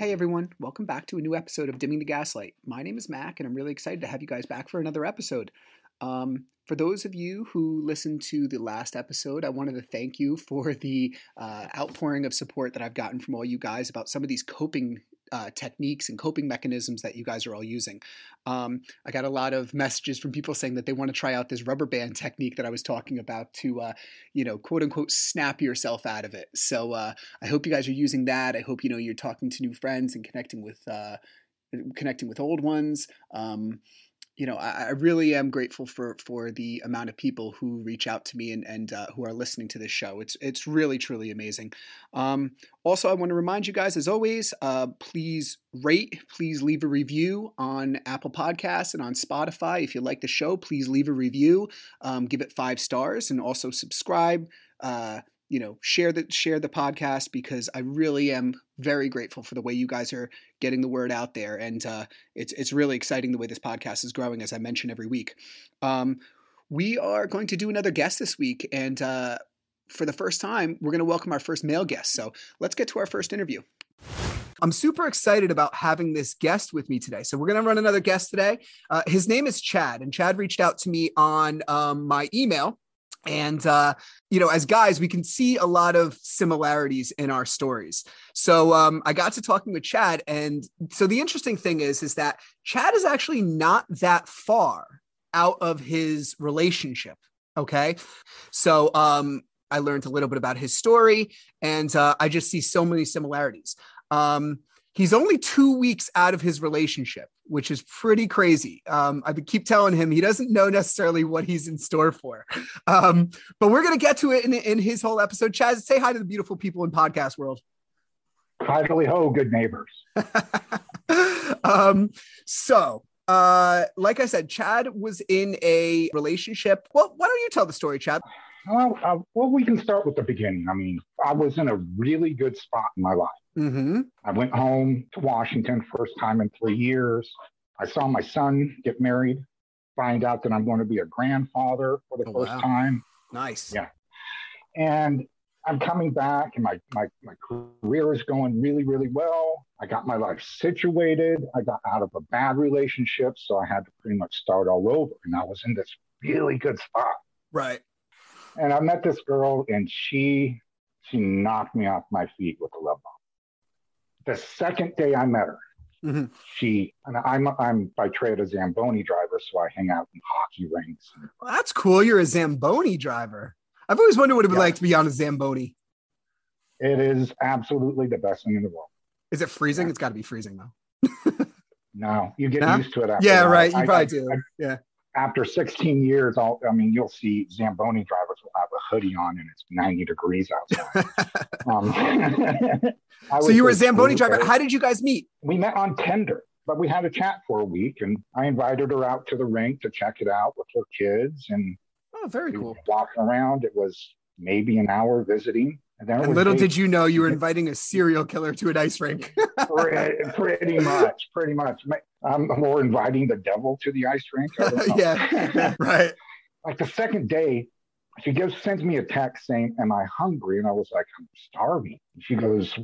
Hey everyone, welcome back to a new episode of Dimming the Gaslight. My name is Mac, and I'm really excited to have you guys back for another episode. Um, for those of you who listened to the last episode, I wanted to thank you for the uh, outpouring of support that I've gotten from all you guys about some of these coping uh, techniques and coping mechanisms that you guys are all using. Um, I got a lot of messages from people saying that they want to try out this rubber band technique that I was talking about to, uh, you know, quote unquote, snap yourself out of it. So uh, I hope you guys are using that. I hope you know you're talking to new friends and connecting with uh, connecting with old ones. Um, you know, I, I, really am grateful for for the amount of people who reach out to me and and uh, who are listening to this show. It's it's really truly amazing. Um, also, I want to remind you guys, as always, uh, please rate, please leave a review on Apple Podcasts and on Spotify. If you like the show, please leave a review, um, give it five stars, and also subscribe. Uh, you know share the share the podcast because I really am very grateful for the way you guys are getting the word out there, and uh, it's it's really exciting the way this podcast is growing, as I mention every week. Um, we are going to do another guest this week, and uh, for the first time, we're going to welcome our first male guest. So let's get to our first interview. I'm super excited about having this guest with me today. So we're going to run another guest today. Uh, his name is Chad, and Chad reached out to me on um, my email and, uh, you know, as guys, we can see a lot of similarities in our stories. So um, I got to talking with Chad. And so the interesting thing is, is that Chad is actually not that far out of his relationship. Okay. So um, I learned a little bit about his story and uh, I just see so many similarities. Um, he's only two weeks out of his relationship which is pretty crazy. Um, I keep telling him he doesn't know necessarily what he's in store for. Um, but we're going to get to it in, in his whole episode. Chad, say hi to the beautiful people in podcast world. Hi, Billy Ho, good neighbors. um, so, uh, like I said, Chad was in a relationship. Well, why don't you tell the story, Chad? Well, uh, well, we can start with the beginning. I mean, I was in a really good spot in my life. Mm-hmm. I went home to Washington first time in three years. I saw my son get married, find out that I'm going to be a grandfather for the oh, first wow. time. Nice. Yeah. And I'm coming back and my, my, my career is going really, really well. I got my life situated. I got out of a bad relationship. So I had to pretty much start all over. And I was in this really good spot. Right. And I met this girl and she she knocked me off my feet with a love bomb the second day I met her, mm-hmm. she and I'm I'm by trade a Zamboni driver, so I hang out in hockey rinks. Well, that's cool. You're a Zamboni driver. I've always wondered what it would yeah. like to be on a Zamboni. It is absolutely the best thing in the world. Is it freezing? Yeah. It's got to be freezing though. no, you get no? used to it. yeah, that. right. You I, probably I, do. I, yeah after 16 years, I'll, I mean, you'll see Zamboni drivers will have a hoodie on and it's 90 degrees outside. um, so you were a Zamboni driver. How did you guys meet? We met on Tinder, but we had a chat for a week and I invited her out to the rink to check it out with her kids. And oh, very cool. Walking around, it was maybe an hour visiting. And, and little did you know you were inviting a serial killer to an ice rink. pretty, pretty much, pretty much. I'm more inviting the devil to the ice rink. yeah, right. Like the second day, she gives sends me a text saying, "Am I hungry?" And I was like, "I'm starving." She goes,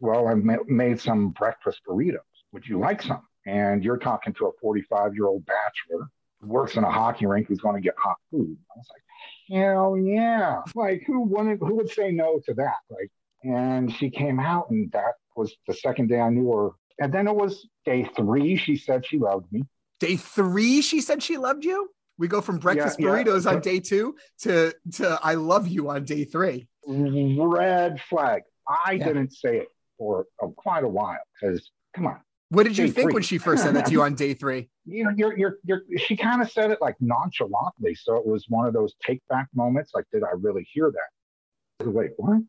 "Well, I've made some breakfast burritos. Would you like some?" And you're talking to a 45 year old bachelor who works in a hockey rink who's going to get hot food. I was like, "Hell yeah!" Like who wanted? Who would say no to that? Like, and she came out, and that was the second day I knew her. And then it was day three. She said she loved me. Day three, she said she loved you. We go from breakfast yeah, burritos yeah. on day two to to I love you on day three. Red flag. I yeah. didn't say it for uh, quite a while because come on. What did you think three. when she first said that to you on day three? You know, you're, you're, you're, she kind of said it like nonchalantly. So it was one of those take back moments. Like, did I really hear that? Wait, what?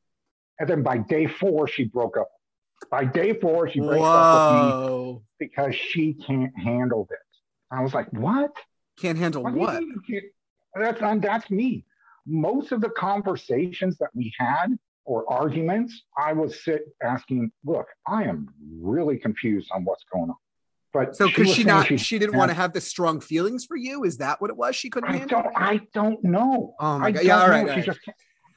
And then by day four, she broke up. By day four, she breaks Whoa. up with me because she can't handle this. I was like, what? Can't handle what? what? That's that's me. Most of the conversations that we had or arguments, I was sit asking, look, I am really confused on what's going on. But so because she, she not she, she didn't want to have the strong feelings for you? Is that what it was? She couldn't I handle? Don't, I don't know. Oh my god! Yeah, all right. All right. Just,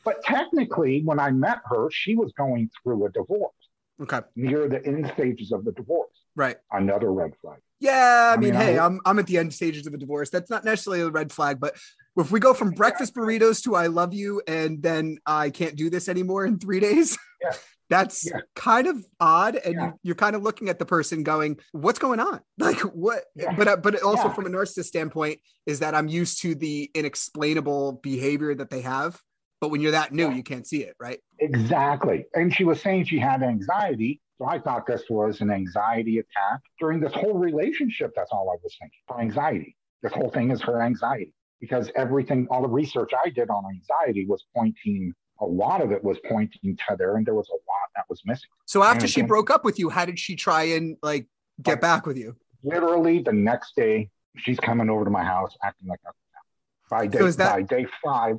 but technically, when I met her, she was going through a divorce. Okay. Near the end stages of the divorce. Right. Another red flag. Yeah, I, I mean, mean, hey, I, am I'm at the end stages of a divorce. That's not necessarily a red flag, but if we go from breakfast burritos to I love you and then I can't do this anymore in three days, yeah. that's yeah. kind of odd. And yeah. you're kind of looking at the person going, what's going on? Like what? But, uh, but also from a narcissist standpoint is that I'm used to the inexplainable behavior that they have. But when you're that new, you can't see it, right? Exactly. And she was saying she had anxiety so I thought this was an anxiety attack. During this whole relationship, that's all I was thinking for anxiety. This whole thing is her anxiety because everything, all the research I did on anxiety was pointing, a lot of it was pointing to there, and there was a lot that was missing. So after and she broke up with you, how did she try and like get back with you? Literally the next day, she's coming over to my house acting like nothing. By day, so that- by day five,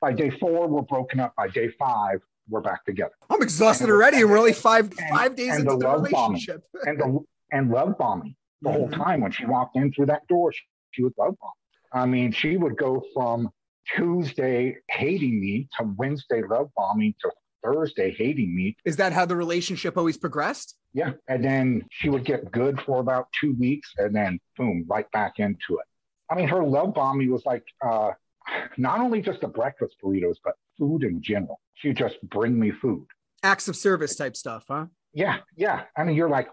by day four, we're broken up. By day five, we're back together. I'm exhausted and already. We're only five and, five days into the, the relationship. and the and love bombing the mm-hmm. whole time. When she walked in through that door, she, she was love bombing. I mean, she would go from Tuesday hating me to Wednesday love bombing to Thursday hating me. Is that how the relationship always progressed? Yeah. And then she would get good for about two weeks and then boom, right back into it. I mean, her love bombing was like uh, not only just the breakfast burritos, but food in general. She just bring me food. Acts of service type stuff, huh? Yeah, yeah. I mean, you're like,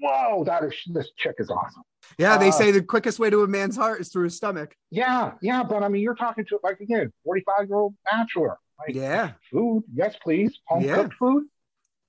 whoa, that is this chick is awesome. Yeah, they uh, say the quickest way to a man's heart is through his stomach. Yeah, yeah, but I mean, you're talking to like again, 45 year old bachelor. Like, yeah, food, yes, please, home yeah. cooked food.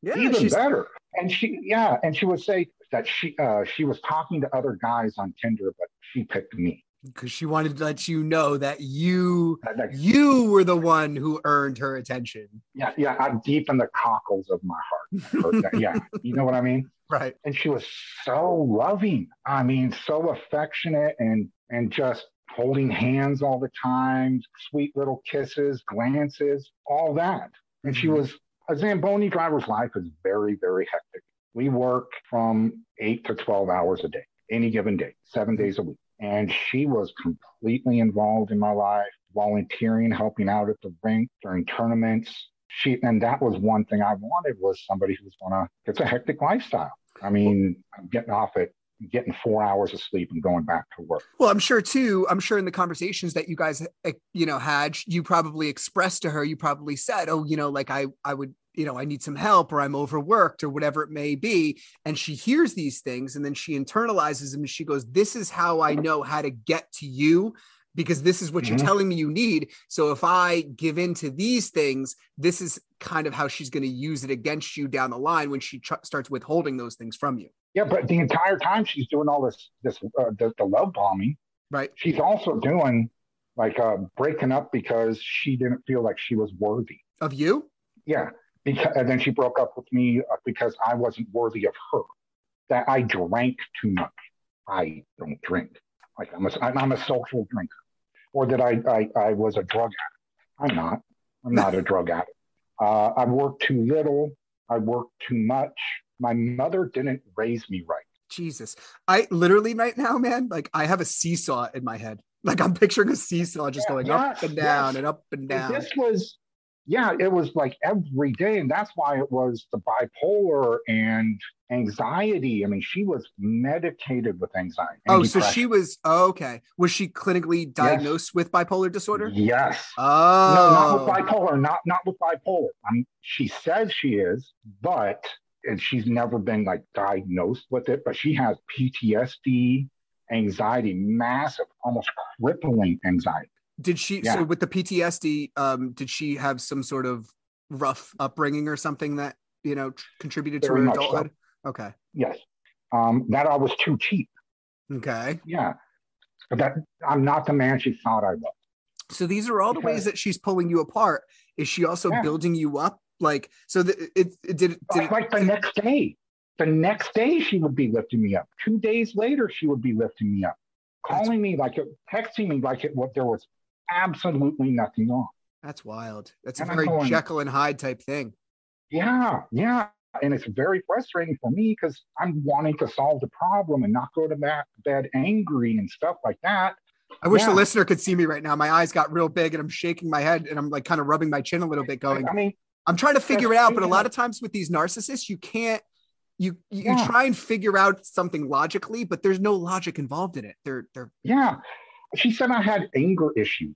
Yeah, even she's... better. And she, yeah, and she would say that she uh, she was talking to other guys on Tinder, but she picked me because she wanted to let you know that you you were the one who earned her attention. Yeah, yeah, I'm deep in the cockles of my heart. yeah, you know what I mean? Right. And she was so loving. I mean, so affectionate and and just holding hands all the time, sweet little kisses, glances, all that. And she mm-hmm. was a Zamboni driver's life is very, very hectic. We work from eight to 12 hours a day, any given day, seven days a week. And she was completely involved in my life, volunteering, helping out at the rink during tournaments. She and that was one thing I wanted was somebody who's gonna it's a hectic lifestyle. I mean, I'm getting off at getting four hours of sleep and going back to work. Well, I'm sure too. I'm sure in the conversations that you guys, eh, you know, had, you probably expressed to her, you probably said, "Oh, you know, like I, I would you know, I need some help or I'm overworked or whatever it may be. And she hears these things and then she internalizes them and she goes, This is how I know how to get to you because this is what mm-hmm. you're telling me you need. So if I give in to these things, this is kind of how she's going to use it against you down the line when she tr- starts withholding those things from you. Yeah, but the entire time she's doing all this, this, uh, the, the love bombing, right? She's also doing like uh, breaking up because she didn't feel like she was worthy of you. Yeah, because, and then she broke up with me uh, because I wasn't worthy of her. That I drank too much. I don't drink. Like I'm a, I'm a social drinker, or that I, I I was a drug addict. I'm not. I'm not a drug addict. Uh, I worked too little. I worked too much. My mother didn't raise me right. Jesus. I literally right now, man, like I have a seesaw in my head. Like I'm picturing a seesaw just Yeah, going yes, up and down yes. and up And down. This was, yeah, it was like every day. And that's why it was the bipolar and anxiety. I mean, she was medicated with anxiety. Oh, so she was oh, okay. Was she clinically diagnosed with bipolar disorder? Yes. Oh, No, not with bipolar. Not not with bipolar. I mean, she says she is, but and she's never been like diagnosed with it. But she has PTSD, anxiety, massive, almost crippling anxiety. Did she? Yeah. So with the PTSD, um, did she have some sort of rough upbringing or something that you know tr- contributed to her much so. adulthood? Okay. Yes. Um, that I was too cheap. Okay. Yeah. But that I'm not the man she thought I was. So these are all the ways that she's pulling you apart. Is she also Yeah. building you up? Like so, the, it, it did. it- did Like, like the next day. The next day she would be lifting me up. Two days later she would be lifting me up, calling me like it, texting me like it what there was absolutely nothing wrong. that's wild. That's a And I'm very going- Jekyll and Hyde type thing. Yeah, yeah. And it's very frustrating for me because I'm wanting to solve the problem and not go to that bed angry and stuff like that. I wish the listener could see me right now. My eyes got real big and I'm shaking my head and I'm like kind of rubbing my chin a little bit, going, I mean, I'm trying to figure it out, but a lot of times with these narcissists, you can't. You you, you Yeah. try and figure out something logically, but there's no logic involved in it. They're they're yeah. She said I had anger issues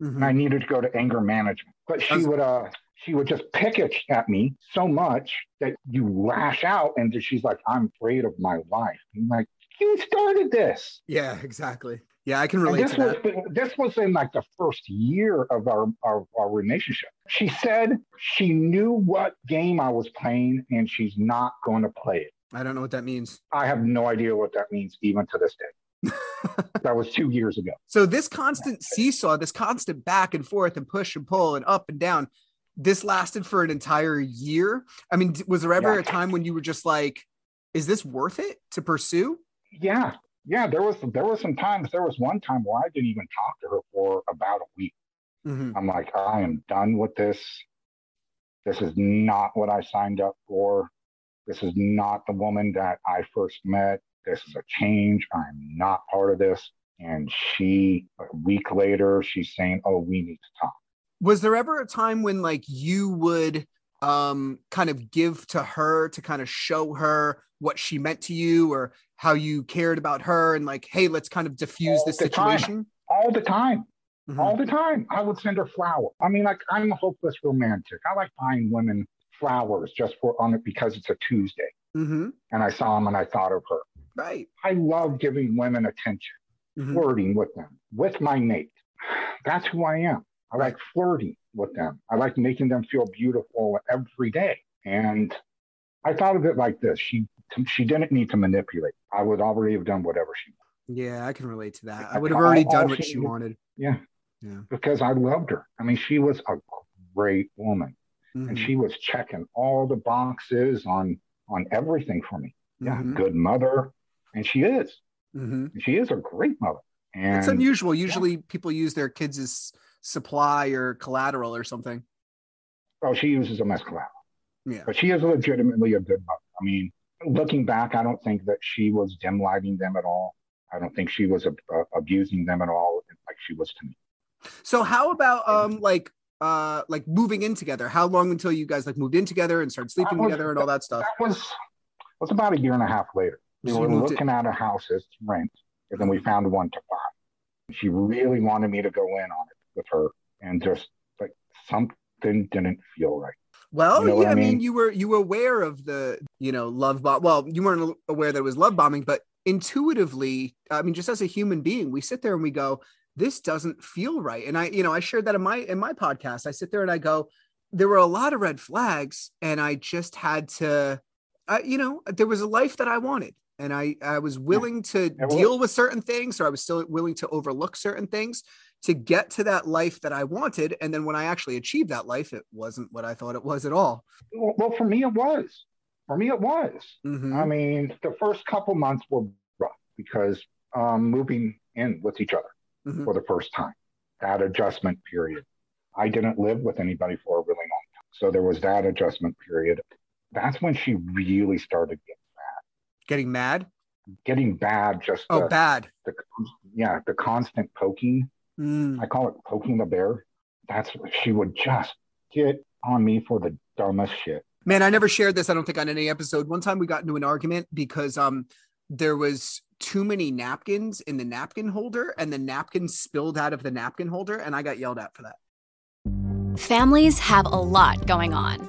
and I needed to go to anger management. But she That's- would uh she would just pick it at me so much that you lash out and she's like, I'm afraid of my life. I'm like, you started this. yeah, exactly. Yeah, I can And relate this to was that. this was in like the first year of our, our our relationship. She said she knew what game I was playing and she's not going to play it. I don't know what that means. I have no idea what that means even to this day. That was two years ago. So this constant seesaw, this constant back and forth and push and pull and up and down, this lasted for an entire year. I mean, was there ever Yeah. a time when you were just like, is this worth it to pursue? Yeah, yeah. There was there was some times. There was one time where I didn't even talk to her for about a week. Mhm. I'm like, I am done with this. This is not what I signed up for. This is not the woman that I first met. This is a change. I'm not part of this. And she, a week later, she's saying, Oh, we need to talk. Was there ever a time when like you would um kind of give to her to kind of show her what she meant to you or how you cared about her and like, hey, let's kind of diffuse this the time. situation? All the time. Mhm. All the time. I would send her flowers. I mean, like, I'm a hopeless romantic. I like buying women flowers just for on it because it's a Tuesday. Mhm. And I saw them and I thought of her. Right. I love giving women attention. Mhm. flirting with them, with my mate. That's who I am. I like flirting with them. I like making them feel beautiful every day. And I thought of it like this: she she didn't need to manipulate. I would already have done whatever she wanted. Yeah, I can relate to that. I would have already all done what she she wanted. Yeah, Yeah. because I loved her. I mean, she was a great woman, and Mhm. she was checking all the boxes on on everything for me. Yeah, Mhm. good mother, and she is. Mhm. She is a great mother. And It's unusual. Usually people use their kids as supply or collateral or something. oh, she uses them as collateral. Yeah. but she is legitimately a good mother. I mean, looking back, I don't think that she was dim lighting them at all. I don't think she was uh, abusing them at all, like she was to me. So how about um like uh like moving in together? How long until you guys like moved in together and started sleeping was- together and all that stuff? That was was about a year and a half later. We were looking at a house as to rent, and then we found one to buy. She really wanted me to go in on it with her, and just like something didn't feel right. Well, You know yeah, I I mean, mean? you were you were aware of the you know love bomb. Well, you weren't aware that it was love bombing, but intuitively, I mean, just as a human being, we sit there and we go, "This doesn't feel right." And I, you know, I shared that in my in my podcast. I sit there and I go, "There were a lot of red flags, and I just had to, I, you know, there was a life that I wanted." And I, I was willing to deal with certain things, or I was still willing to overlook certain things to get to that life that I wanted. And then when I actually achieved that life, it wasn't what I thought it was at all. Well, for me, it was. For me, it was. Mhm. I mean, the first couple months were rough because um, moving in with each other Mhm. for the first time, that adjustment period. I didn't live with anybody for a really long time. So there was that adjustment period. That's when she really started getting. Getting mad? Getting bad, just Oh, the, bad. the yeah, the constant poking. Mm. I call it poking the bear. That's she would just get on me for the dumbest shit. Man, I never shared this. I don't think on any episode. One time we got into an argument because um there was too many napkins in the napkin holder, and the napkin spilled out of the napkin holder, and I got yelled at for that. Families have a lot going on.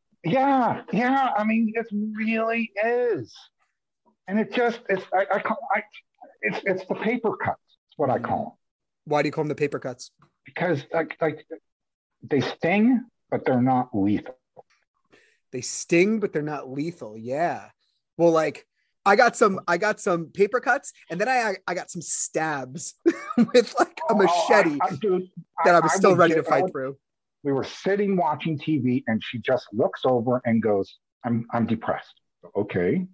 Yeah, yeah. I mean, it really is, and it just it's I, I call I it's it's the paper cuts. It's what I call them Why do you call them the paper cuts? because like like they sting, but they're not lethal. They sting, but they're not lethal. Yeah. Well, like I got some, I got some paper cuts, and then I I got some stabs with like a machete Oh, I, I, dude, that I was still would ready to get- I fight would- through. We were sitting watching TV, and she just looks over and goes, "I'm I'm depressed." Okay,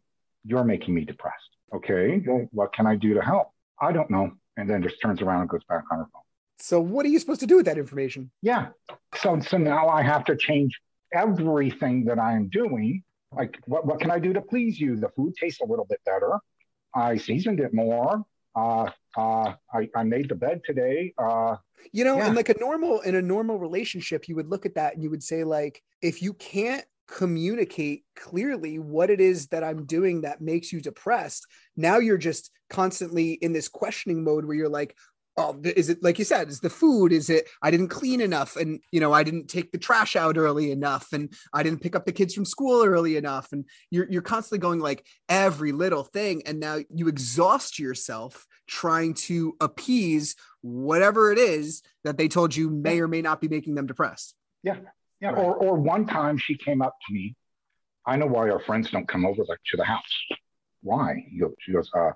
you're making me depressed. Okay, well, what can I do to help? I don't know. And then just turns around and goes back on her phone. So what are you supposed to do with that information? Yeah. So so now I have to change everything that I am doing. Like what, what can I do to please you? The food tastes a little bit better. I seasoned it more. Uh, uh, I, I made the bed today. Uh, You know, Yeah. in like a normal in a normal relationship, you would look at that and you would say like, if you can't communicate clearly what it is that I'm doing that makes you depressed, now you're just constantly in this questioning mode where you're like, oh, is it like you said, is the food? Is it I didn't clean enough and you know I didn't take the trash out early enough and I didn't pick up the kids from school early enough and you're you're constantly going like every little thing and now you exhaust yourself trying to appease whatever it is that they told you may or may not be making them depressed. yeah. Yeah. Right. Or, or one time she came up to me. I know why our friends don't come over like to the house. Why? He goes, she goes, uh,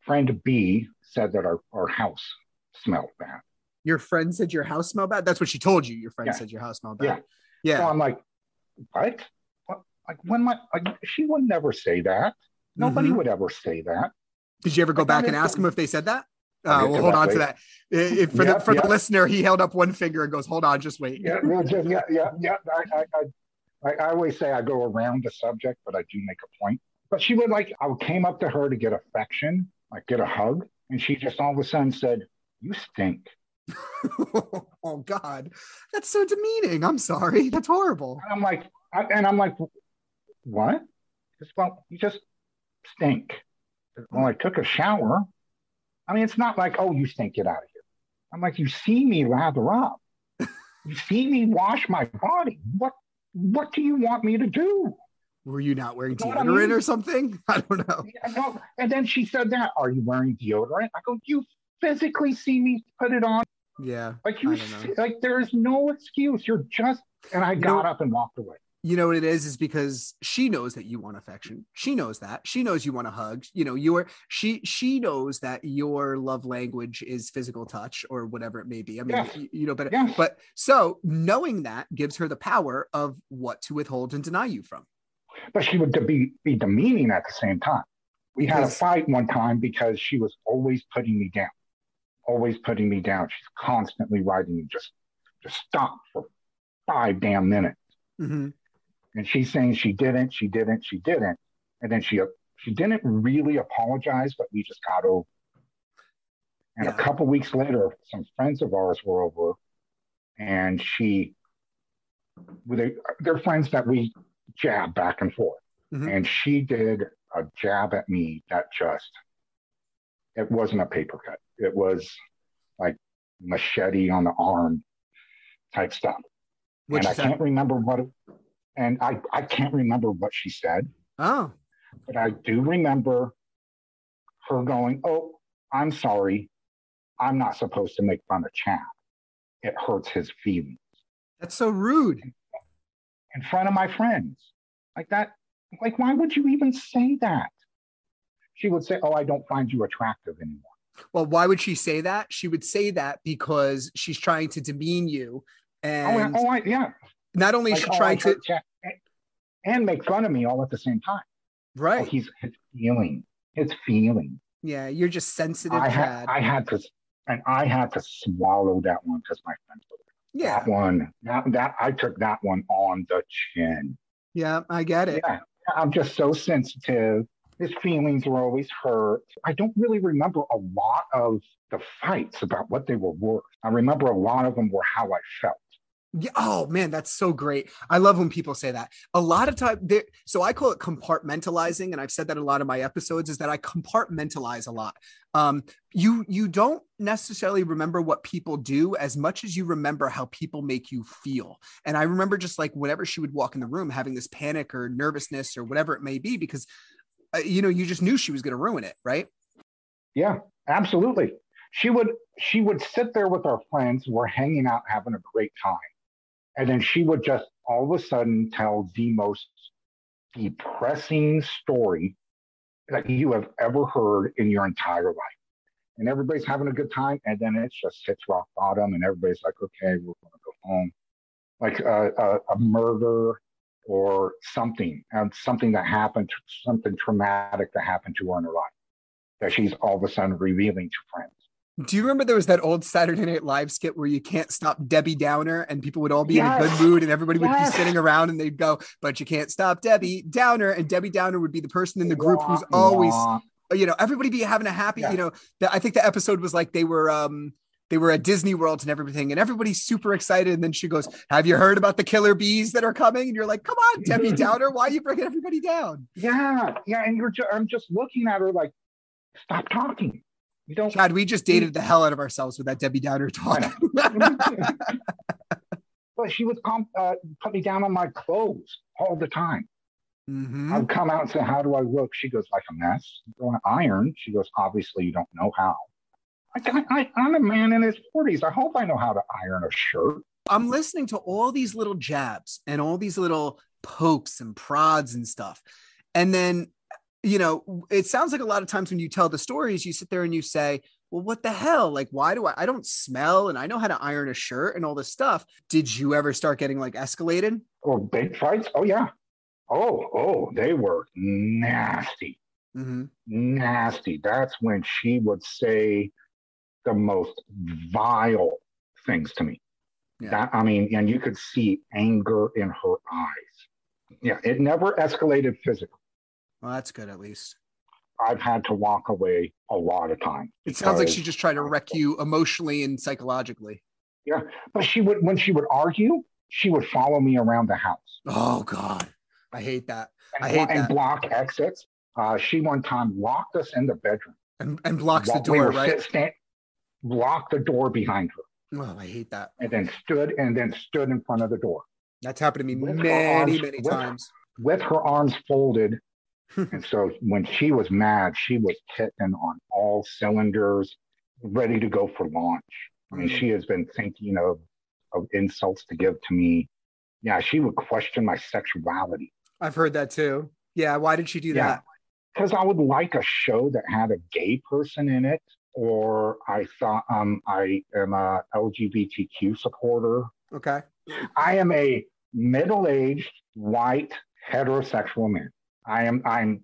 friend B said that our, our house smelled bad. Your friend said your house smelled bad. That's what she told you. Your friend Yeah. said your house smelled bad. Yeah. So I'm like, what? what? Like when my like, she would never say that. Nobody Mhm. would ever say that. Did you ever go back and ask them if they said that? Uh, well, hold on to that. If- for Yeah, the for the listener, he held up one finger and goes, "Hold on, just wait." Yeah, yeah, yeah, yeah. I, I, I, I, I always say I go around the subject, but I do make a point. But she would like, I came up to her to get affection, like get a hug, and she just all of a sudden said, "You stink." oh God, that's so demeaning. I'm sorry. That's horrible. And I'm like, I, and I'm like, what? Goes, well, you just stink. Well, I took a shower. I mean, it's not like, oh, you stink, get out of here. I'm like, you see me lather up. you see me wash my body. What what do you want me to do? Were you not wearing You know what I deodorant mean? or something? I don't know. I go- And then she said that, are you wearing deodorant? I go, you physically see me put it on. Yeah. Like you know. see, like there is no excuse. You're just and I know- got up and walked away. you know what it is is because she knows that you want affection she knows that she knows you want a hug you know you are she she knows that your love language is physical touch or whatever it may be i mean Yes. you, you know but Yes. but so knowing that gives her the power of what to withhold and deny you from but she would be be demeaning at the same time. We had a fight one time because she was always putting me down, always putting me down. She's constantly writing me just just stop for five damn minutes, Mhm. and she's saying she didn't, she didn't, she didn't, and then she she didn't really apologize, but we just got over. And Yeah. a couple weeks later, some friends of ours were over, and she, with a, they're friends that we jab back and forth. Mhm. And she did a jab at me that just, it wasn't a paper cut. It was like machete on the arm type stuff. What'd and I can't remember what, it, and I, I can't remember what she said, Oh, but I do remember her going, Oh, I'm sorry. I'm not supposed to make fun of Chad. It hurts his feelings that's so rude. In front of my friends. Like that, like, why would you even say that? She would say, Oh, I don't find you attractive anymore. Well, why would she say that? She would say that because she's trying to demean you. Oh, And oh, I, yeah. not only is Like, she oh, trying to. And make fun of me all at the same time. Oh, right. he's his feeling, his feeling. Yeah. You're just sensitive, I had, I had to, and I had to swallow that one because my friends were. Yeah. That one, that, that I took that one on the chin. Yeah. I get it. Yeah, I'm just so sensitive. His feelings were always hurt. I don't really remember a lot of the fights about what they were worth. I remember a lot of them were how I felt. Yeah. Oh man, that's so great. I love when people say that. A lot of time there, so I call it compartmentalizing, and I've said that in a lot of my episodes, is that I compartmentalize a lot. Um, you you don't necessarily remember what people do as much as you remember how people make you feel. And I remember just like whenever she would walk in the room having this panic or nervousness or whatever it may be, because uh, you know, you just knew she was gonna ruin it, right? Yeah, absolutely. She would she would sit there with our friends. We're hanging out, having a great time, and then she would just all of a sudden tell the most depressing story that you have ever heard in your entire life. And everybody's having a good time, and then it just hits rock bottom, and everybody's like, "Okay, we're going to go home." Like a, a, a murder or something, and something that happened, something traumatic that happened to her in her life that she's all of a sudden revealing to friends. Do you remember there was that old Saturday Night Live skit where you can't stop Debbie Downer and people would all be in a good mood and everybody would Yes. be sitting around and they'd go, but you can't stop Debbie Downer. And Debbie Downer would be the person in the group who's always, you know, everybody be having a happy, Yeah. you know, the, I think the episode was like they were, um, they were at Disney World and everything, and everybody's super excited. And then she goes, "Have you heard about the killer bees that are coming?" And you're like, "Come on, Debbie Downer, why are you bringing everybody down?" Yeah, yeah, and you're. Ju- I'm just looking at her like, stop talking. You don't. Chad, we just dated the hell out of ourselves with that Debbie Downer talk. but she would come, uh, put me down on my clothes all the time. Mhm. I would come out and say, "How do I look?" She goes, "Like a mess." I go, iron. She goes, "Obviously, you don't know how." I, I, I'm a man in his 40s. I hope I know how to iron a shirt. I'm listening to all these little jabs and all these little pokes and prods and stuff. And then, you know, it sounds like a lot of times when you tell the stories, you sit there and you say, well, what the hell? Like, why do I, I don't smell and I know how to iron a shirt and all this stuff. Did you ever start getting like escalated? Or big fights? Oh yeah. Oh, oh, they were nasty. Mm-hmm. nasty. That's when she would say the most vile things to me. Yeah. That I mean, and you could see anger in her eyes. Yeah, it never escalated physically. Well, that's good at least. I've had to walk away a lot of times. It sounds like she just tried to wreck you emotionally and psychologically. Yeah, but she would when she would argue, she would follow me around the house Oh, God. I hate that. and, I hate and that. block exits. Uh, she one time locked us in the bedroom. And, and blocks the we door, were right? stand- blocked the door behind her, Oh, I hate that. and then stood and then stood in front of the door. That's happened to me With many, arms- many with- times. with her arms folded. And so when she was mad, she was hitting on all cylinders, ready to go for launch. I mean, Mm. she has been thinking of, of insults to give to me. Yeah, she would question my sexuality I've heard that too. Yeah. Why did she do Yeah. that? because I would like a show that had a gay person in it, or I thought um, I am a LGBTQ supporter. Okay. I am a middle-aged white heterosexual man. I am I'm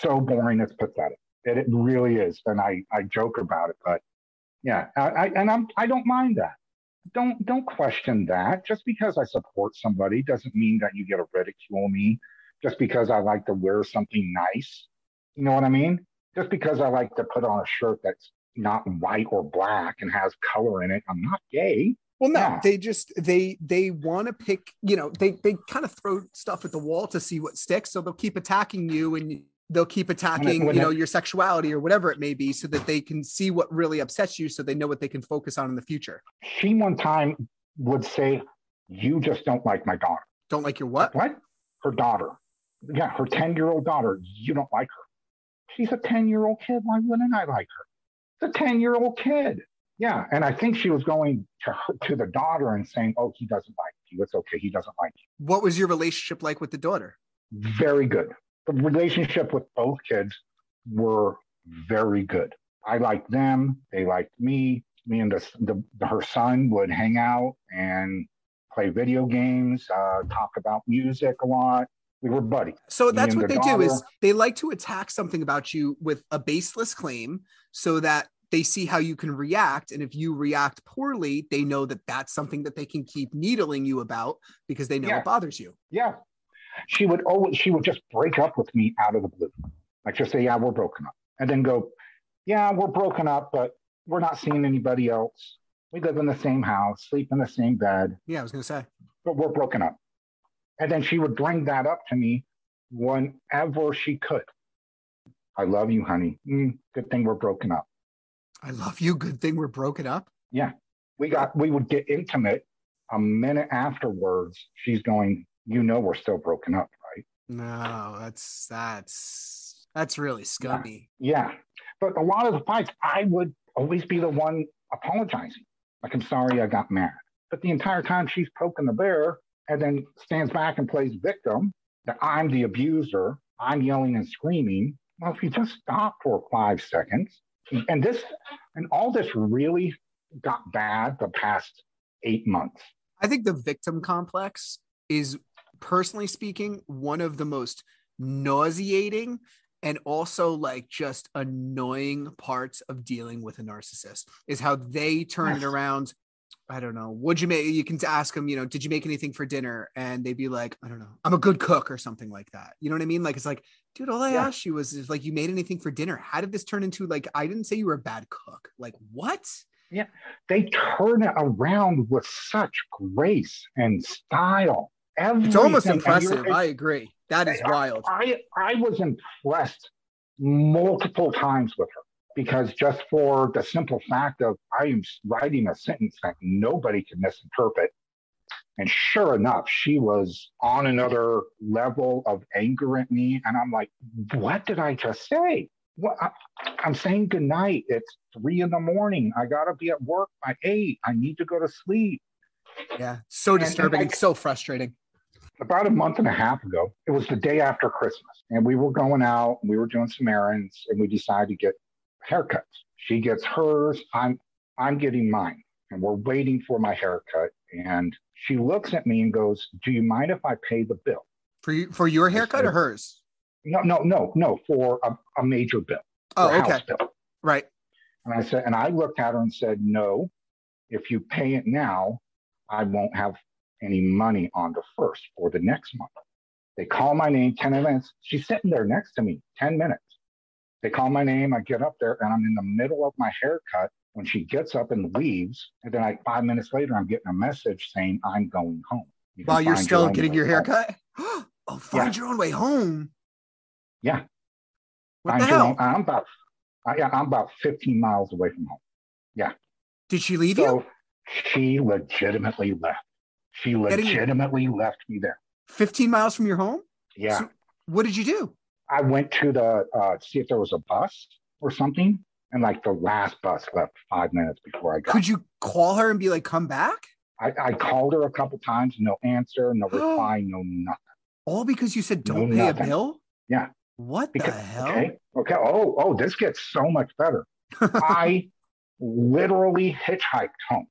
so boring it's pathetic. It, it really is. And I, I joke about it, but yeah, I, I and I'm I don't mind that. Don't don't question that. Just because I support somebody doesn't mean that you get to ridicule me. Just because I like to wear something nice. You know what I mean? Just because I like to put on a shirt that's not white or black and has color in it, I'm not gay. Well, no, Yeah. they just they they want to pick. You know, they they kind of throw stuff at the wall to see what sticks. So they'll keep attacking you, and they'll keep attacking, you know, your sexuality or whatever it may be, so that they can see what really upsets you, so they know what they can focus on in the future. She one time would say, You just don't like my daughter. Don't like your what? What? Her daughter. Yeah, her 10 year old daughter. You don't like her. She's a 10 year old kid. Why wouldn't I like her? It's a 10 year old kid. Yeah. And I think she was going to her, to the daughter and saying, Oh, he doesn't like you. It's okay. He doesn't like you. What was your relationship like with the daughter? Very good. The relationship with both kids were very good. I liked them. They liked me. Me and the, the, her son would hang out and play video games, uh, talk about music a lot. We were buddies. So that's what the they do is they like to attack something about you with a baseless claim so that they see how you can react and if you react poorly they know that that's something that they can keep needling you about because they know Yeah. it bothers you Yeah. She would always, she would just break up with me out of the blue. Like just say, yeah, we're broken up. And then go, yeah, we're broken up, but we're not seeing anybody else. We live in the same house, sleep in the same bed, yeah i was going to say but we're broken up. And then she would bring that up to me whenever she could. I love you, honey. Mm, good thing we're broken up. I love you good thing we're broken up Yeah. We got, we would get intimate. A minute afterwards, she's going, you know, we're still broken up, right? no that's that's that's really scummy Yeah. But a lot of the fights, I would always be the one apologizing. Like, I'm sorry I got mad. But the entire time she's poking the bear and then stands back and plays victim, that I'm the abuser, I'm yelling and screaming. Well, if you just stop for five seconds, and this, and all this really got bad the past eight months. i think the victim complex is personally speaking one of the most nauseating and also like just annoying parts of dealing with a narcissist is how they turn it Yes. around. I don't know. Would you make you can ask them you know did you make anything for dinner? And they'd be like i don't know. I'm a good cook or something like that. You know what i mean? Like it's like dude all i Yeah. asked you was is like you made anything for dinner how did this turn into like i didn't say you were a bad cook like what Yeah, They turn it around with such grace and style. it's almost Everything. Impressive i agree that is I- wild I I was impressed multiple times with her because just for the simple fact of I am writing a sentence that nobody can misinterpret. And sure enough, she was on another level of anger at me. And I'm like, what did I just say? What I, I'm saying goodnight. It's three in the morning. I gotta be at work by eight. I need to go to sleep. yeah so and disturbing I- and so frustrating about a month and a half ago, it was the day after Christmas, and we were going out, we were doing some errands, and we decided to get haircuts. She gets hers, I'm I'm getting mine, and we're waiting for my haircut. And she looks at me and goes, "Do you mind if I pay the bill?" for you for your haircut or hers No, no, no, no, for a, a major bill, oh okay bill. right And I said, and I looked at her and said, "No, if you pay it now, I won't have any money on the first or the next month." They call my name 10 minutes. She's sitting there next to me 10 minutes. They call my name. I get up there and I'm in the middle of my haircut when she gets up and leaves. And then like five minutes later, I'm getting a message saying, I'm going home. You while you're still own getting your home." haircut oh find your own way home Yeah. what Find the hell own- I'm about, I, yeah, I'm about 15 miles away from home. Yeah. Did she leave you So she legitimately left. She Getting- legitimately left me there. 15 miles from your home Yeah. So- what did you do I went to the uh, see if there was a bus or something, and like the last bus left five minutes before I got. could you call her and be like come back I, I called her a couple times, no answer, no reply, no nothing. all because you said don't pay a bill Yeah. what Because, the hell Okay. Okay. Oh, oh, this gets so much better. I literally hitchhiked home,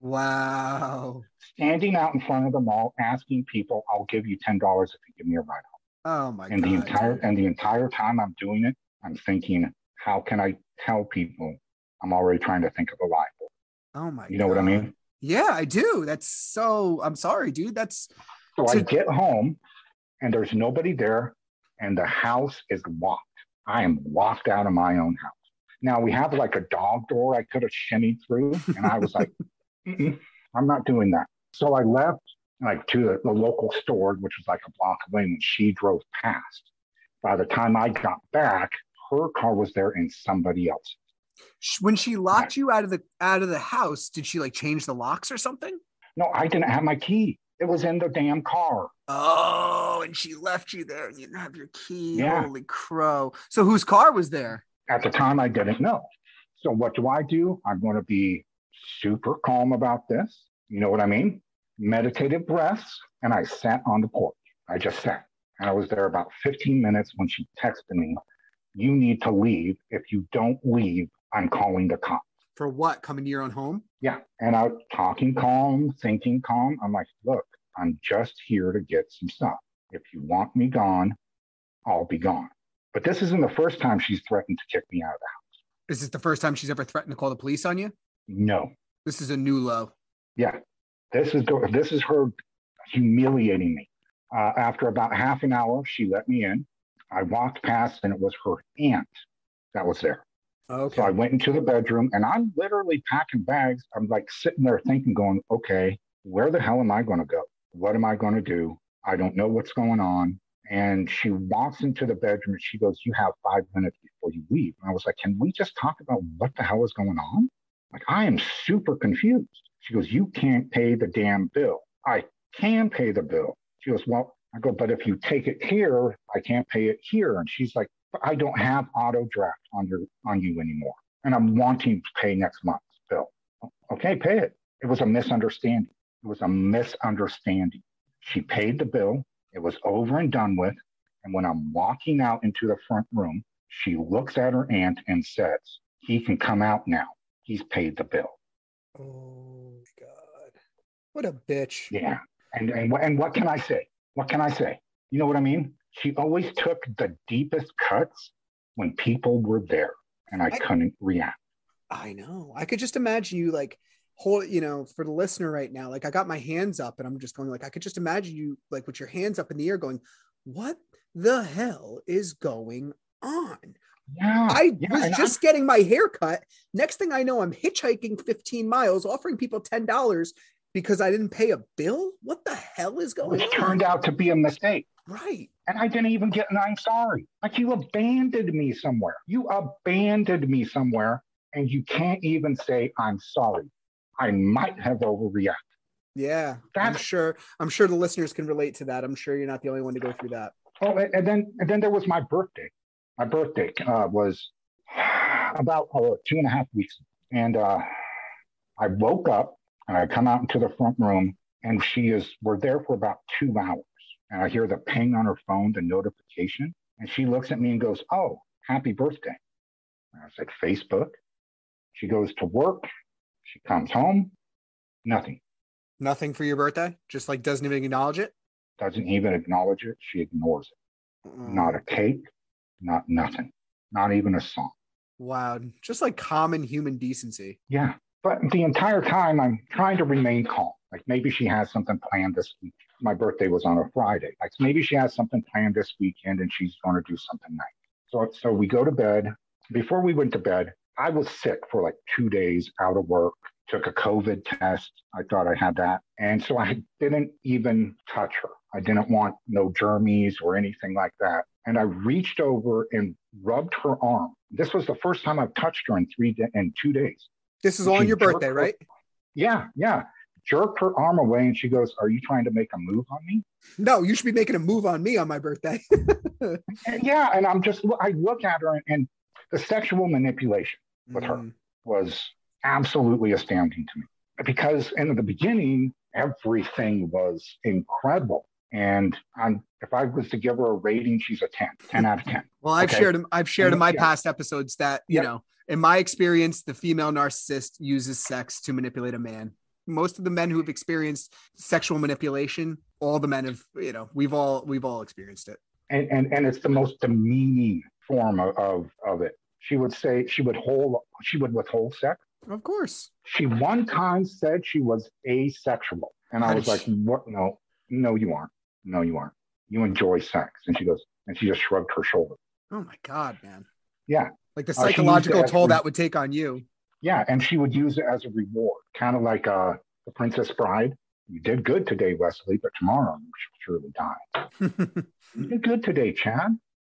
wow standing out in front of the mall, asking people, "I'll give you ten dollars if you give me a ride home." oh my and god the entire and the entire time I'm doing it, I'm thinking, how can I tell people I'm already trying to think of a lie? oh my You know what I mean? yeah i do that's so i'm sorry dude that's So So- I get home and there's nobody there and the house is locked. I am locked out of my own house. Now we have like a dog door I could have shimmied through, and I was like, I'm not doing that. So I left like to the, the local store, which was like a block away and she drove past. By the time I got back, her car was there and somebody else. When she locked you out of the out of the house, did she like change the locks or something? No, I didn't have my key. It was in the damn car. Oh, and she left you there and you didn't have your key. Yeah. Holy crow. So whose car was there? At the time, I didn't know. So what do I do? I'm going to be super calm about this. You know what I mean? Meditative breaths. And I sat on the porch. I just sat. And I was there about 15 minutes when she texted me, You need to leave. If you don't leave, I'm calling the cops. For what? Coming to your own home? Yeah. And I'm talking calm, thinking calm. I'm like, Look, I'm just here to get some stuff. If you want me gone, I'll be gone. But this isn't the first time she's threatened to kick me out of the house. Is this the first time she's ever threatened to call the police on you? No. This is a new low. Yeah. This is this is her humiliating me. Uh, after about half an hour, she let me in. I walked past, and it was her aunt that was there. Okay. So I went into the bedroom, and I'm literally packing bags. I'm like sitting there thinking, going, "Okay, where the hell am I going to go? What am I going to do? I don't know what's going on." And she walks into the bedroom, and she goes, "You have five minutes before you leave." And I was like, "Can we just talk about what the hell is going on?" Like I am super confused. She goes, You can't pay the damn bill. I can pay the bill. She goes, Well, I go, but if you take it here, I can't pay it here. And she's like, I don't have auto draft on your on you anymore. And I'm wanting to pay next month's bill. Okay, pay it. It was a misunderstanding. It was a misunderstanding. She paid the bill. It was over and done with. And when I'm walking out into the front room, she looks at her aunt and says, He can come out now. He's paid the bill. Oh God. What a bitch. Yeah. And, and, and what can I say? What can I say? You know what I mean? She always took the deepest cuts when people were there and I, I- couldn't react. I know. I could just imagine you like hold, you know, for the listener right now, like I got my hands up and I'm just going like I could just imagine you like with your hands up in the air going, What the hell is going on? Yeah. I yeah, was just getting my hair cut. Next thing I know, I'm hitchhiking 15 miles, offering people $10 because I didn't pay a bill. What the hell is going which on? turned out to be a mistake. right. And I didn't even get an I'm sorry. Like you abandoned me somewhere. You abandoned me somewhere and you can't even say I'm sorry. I might have overreacted. Yeah. I'm sure. I'm sure the listeners can relate to that. I'm sure you're not the only one to go through that. Oh, and then and then there was my birthday. My birthday uh, was about uh, two and a half weeks, and uh, I woke up and I come out into the front room, and she is. We're there for about two hours, and I hear the ping on her phone, the notification, and she looks at me and goes, "Oh, happy birthday!" And I said, "Facebook." She goes to work. She comes home. Nothing. Nothing for your birthday? Just like doesn't even acknowledge it? Doesn't even acknowledge it. She ignores it. Mm. Not a cake. Not nothing. Not even a song. Wow. Just like common human decency. Yeah. But the entire time I'm trying to remain calm. Like maybe she has something planned this week. My birthday was on a Friday. Like maybe she has something planned this weekend and she's going to do something nice. So so we go to bed. Before we went to bed, I was sick for like two days out of work. Took a COVID test. I thought I had that. And so I didn't even touch her. I didn't want no germies or anything like that. And I reached over and rubbed her arm. This was the first time I've touched her in three in two days. This is on your birthday, her- right? Yeah, yeah. Jerk her arm away and she goes, Are you trying to make a move on me? No, you should be making a move on me on my birthday. And yeah. And I'm just, I look at her and, and the sexual manipulation with her Mm. was absolutely astounding to me because in the beginning, everything was incredible. And I'm, if I was to give her a rating, she's a 10, 10 out of 10. Well, I've Okay. shared in- I've shared in my Yeah. past episodes that, you Yeah. know, in my experience, the female narcissist uses sex to manipulate a man. Most of the men who have experienced sexual manipulation, all the men have, you know, we've all we've all experienced it. and, and and it's the most demeaning form of, of of it. She would say she would hold she would withhold sex. Of course. She one time said she was asexual, and I was like, "What? No, no, you aren't. No, you aren't. You enjoy sex." And she goes, and she just shrugged her shoulder. Oh my god, man. Yeah, Like the Uh, she psychological toll that would take on you. yeah, and she would use it as a reward, kind of like uh the Princess Bride. You did good today, Westley, but tomorrow you shall surely die. you did good today, Chad,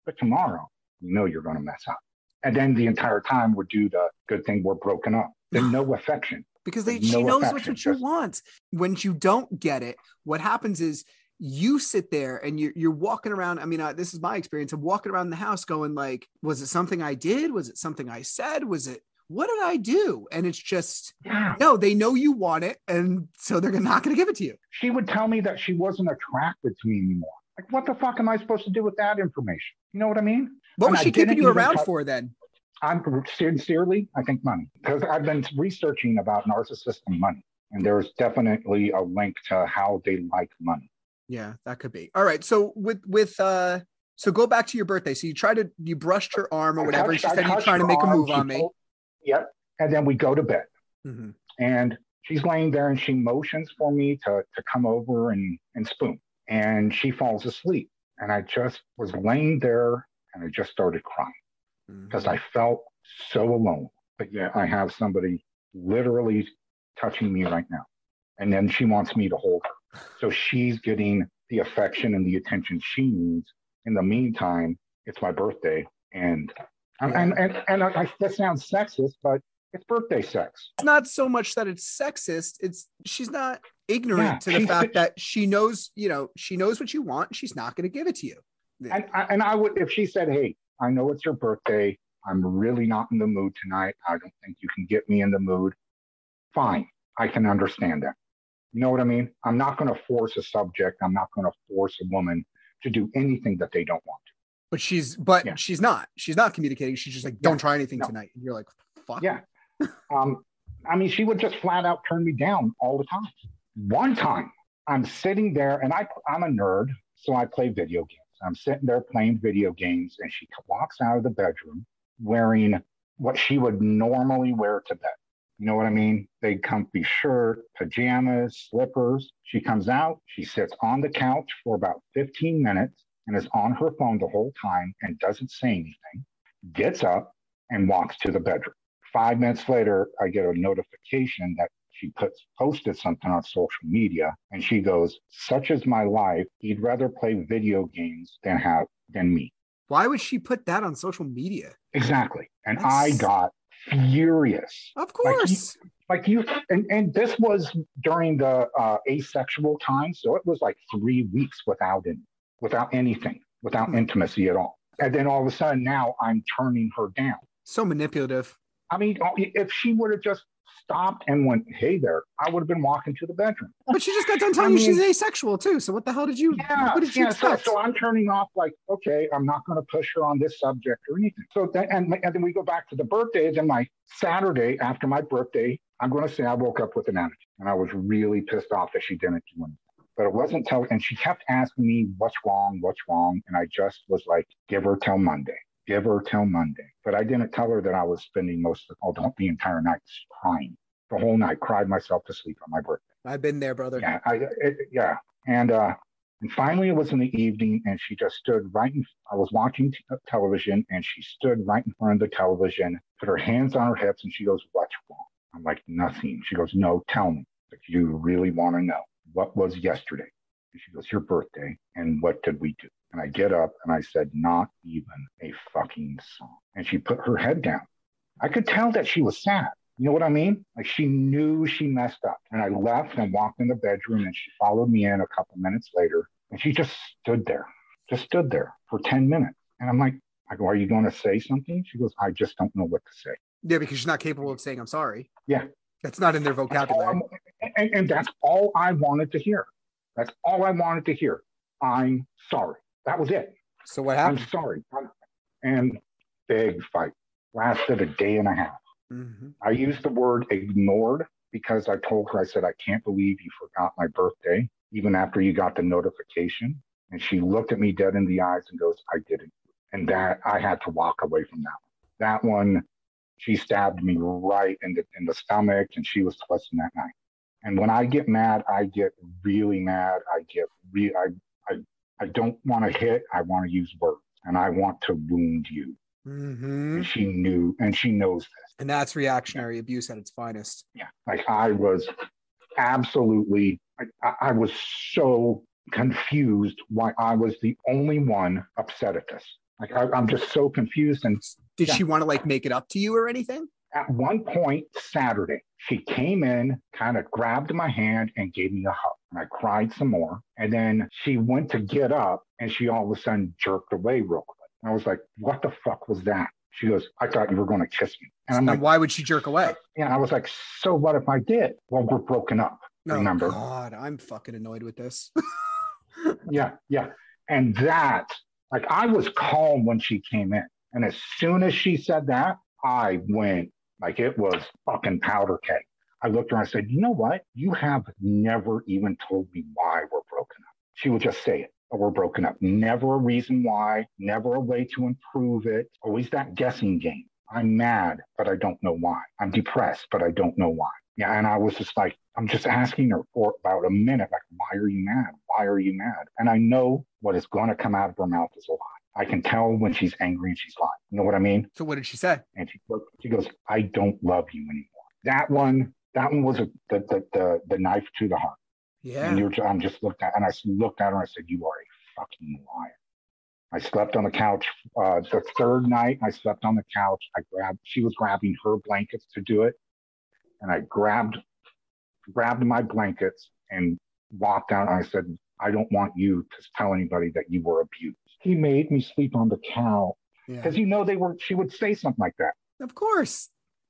but tomorrow you know you're going to mess up. And then the entire time would do the good thing we're broken up. There's no affection. because they, There's she knows affection, what you just- want. When you don't get it, what happens is you sit there and you're, you're walking around. I mean, uh, this is my experience. I'm walking around the house going like, was it something I did? Was it something I said? Was it, what did I do? And it's just, Yeah. no, they know you want it. And so they're not going to give it to you. She would tell me that she wasn't attracted to me anymore. Like, what the fuck am I supposed to do with that information? You know what I mean? What And was she keeping you around for then? I'm sincerely, I think money because I've been researching about narcissism and money, and there's definitely a link to how they like money. Yeah, that could be. All right. So with, with, uh, so go back to your birthday. So you try to, you brushed her arm or whatever. touched- she said you're trying to make a move on me. told- Yep. And then we go to bed, Mhm. and she's laying there, and she motions for me to to come over and and spoon, and she falls asleep, and I just was laying there, and I just started crying. because I felt so alone. But yet I have somebody literally touching me right now. And then she wants me to hold her. So she's getting the affection and the attention she needs. In the meantime, it's my birthday. And and, and, and, and I, I, that sounds sexist, but it's birthday sex. it's not so much that it's sexist it's she's not ignorant Yeah, to the fact that she knows you know she knows what you want she's not going to give it to you And, I- and I would, if she said, Hey, I know it's your birthday. I'm really not in the mood tonight. I don't think you can get me in the mood. Fine. I can understand that. You know what I mean? I'm not going to force a subject. I'm not going to force a woman to do anything that they don't want to. but she's but Yeah. she's not she's not communicating she's just like don't try anything no. tonight and you're like fuck Yeah. Um, I mean, she would just flat out turn me down all the time. One time, I'm sitting there, and I I'm a nerd, so I play video games. I'm sitting there playing video games, and she walks out of the bedroom wearing what she would normally wear to bed. You know what I mean? Big comfy shirt, pajamas, slippers. She comes out, she sits on the couch for about 15 minutes and is on her phone the whole time and doesn't say anything, gets up and walks to the bedroom. Five minutes later, I get a notification that she puts posted something on social media and she goes, Such is my life. He'd rather play video games than have than me. why would she put that on social media Exactly. And That's- I got furious. of Like you- course Like you and, and this was during the uh, asexual time. So it was like three weeks without any, without anything, without Hmm. intimacy at all. And then all of a sudden now I'm turning her down. so manipulative I mean, oh, if she would have just stopped and went, "Hey there," I would have been walking to the bedroom. but she just got done telling I you she's asexual too so what the hell did you Yeah, did you yeah. So, so I'm turning off like, okay, I'm not going to push her on this subject or anything. So then, and, and then we go back to the birthdays. And my Saturday after my birthday, I'm going to say I woke up with an attitude, and I was really pissed off that she didn't do anything. But it wasn't till, and she kept asking me, "What's wrong? What's wrong?" And I just was like, "Give her till Monday." Give her till Monday. But I didn't tell her that I was spending most of oh, the entire night crying. The whole night, cried myself to sleep on my birthday. i've been there brother Yeah, I, it, yeah. And uh, and finally, it was in the evening, and she just stood right in. I was watching t- uh, television, and she stood right in front of the television, put her hands on her hips, and she goes, "What's wrong?" I'm like, "Nothing." She goes, "No, tell me. If you really want to know, what was yesterday?" And she goes, "Your birthday." And what did we do? And I get up and I said, "Not even a fucking song." And she put her head down. I could tell that she was sad. You know what I mean? Like she knew she messed up. And I left and walked in the bedroom and she followed me in a couple minutes later. And she just stood there, just stood there for 10 minutes. And I'm like, I go, Are you going to say something? She goes, I just don't know what to say. yeah because she's not capable of saying i'm sorry Yeah. that's not in their vocabulary and, and that's all I wanted to hear. That's all I wanted to hear. I'm sorry. That was it. so what happened? I'm sorry. And big fight lasted a day and a half. Mhm. I used the word ignored because I told her, I said, I can't believe you forgot my birthday, even after you got the notification. And she looked at me dead in the eyes and goes, I didn't. And that I had to walk away from that one. That one, she stabbed me right in the in the stomach and she was twisting that night. And when I get mad, I get really mad. I get re I I don't want to hit, I want to use words. And I want to wound you. Mhm. And she knew and she knows this. and that's reactionary abuse at its finest Yeah. Like I was absolutely, I, I was so confused why I was the only one upset at this. Like I, am just so confused. And did yeah. she want to like make it up to you or anything? At one point Saturday, she came in, kind of grabbed my hand and gave me a hug. And I cried some more. And then she went to get up and she all of a sudden jerked away real quick. I was like, what the fuck was that? She goes, I thought you were going to kiss me. And I'm like, why would she jerk away? Yeah. I was like, so what if I did? Well, we're broken up. Oh, remember? God, I'm fucking annoyed with this. yeah. Yeah. And that, like, I was calm when she came in. And as soon as she said that, I went like it was fucking powder keg. I looked at her and I said, You know what? You have never even told me why we're broken up. She would just say it oh, we're broken up. Never a reason why, never a way to improve it. Always that guessing game. I'm mad, but I don't know why. I'm depressed, but I don't know why. Yeah. And I was just like, I'm just asking her for about a minute, like, why are you mad? Why are you mad? And I know what is going to come out of her mouth is a lie. I can tell when she's angry and she's lying. You know what I mean? So what did she say? And she she goes, I don't love you anymore. That one, that one was a, the, the the the knife to the heart. Yeah. And you're, I'm just looked at, and I looked at her and I said, "You are a fucking liar." I slept on the couch. Uh, the third night, I slept on the couch. I grabbed. She was grabbing her blankets to do it, and I grabbed grabbed my blankets and walked out. And I said, "I don't want you to tell anybody that you were abused." He made me sleep on the couch because yeah. you know they were. She would say something like that. Of course.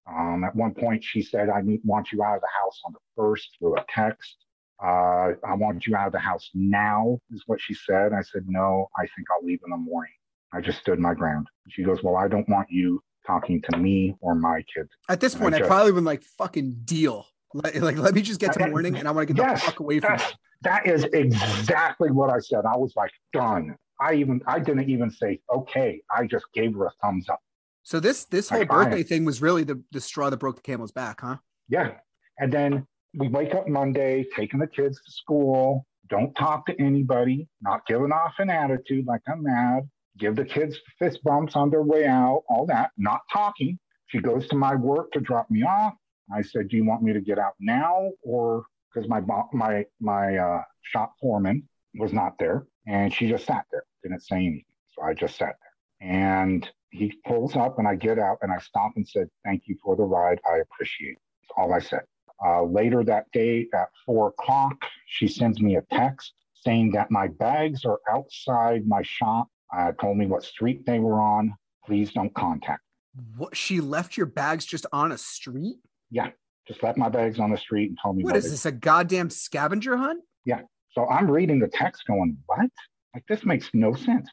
Um, at one point, she said, "I need, want you out of the house on the first through a text." uh, I want you out of the house now, is what she said. I said, no, I think I'll leave in the morning. I just stood my ground. She goes, well, I don't want you talking to me or my kids. At this point, I, just, I probably would like, fucking deal. Like, like, let me just get to morning and I want to get yes, the fuck away from you. That is exactly what I said. I was like, done. I even, I didn't even say, okay. I just gave her a thumbs up. So this, this whole like, birthday thing was really the, the straw that broke the camel's back, huh? Yeah. And then we wake up Monday, taking the kids to school, don't talk to anybody, not giving off an attitude like I'm mad, give the kids fist bumps on their way out, all that, not talking. She goes to my work to drop me off. I said, "Do you want me to get out now, or because my my my uh, shop foreman was not there, and she just sat there, didn't say anything. So I just sat there, and he pulls up, and I get out, and I stop and said, "Thank you for the ride. I appreciate." It. That's all I said. Uh, later that day at four o'clock, she sends me a text saying that my bags are outside my shop. Uh, told me what street they were on. Please don't contact. Me. What? She left your bags just on a street? Yeah, just left my bags on the street and told me. What, what is this? A goddamn scavenger hunt? Yeah. So I'm reading the text, going, "What? Like this makes no sense.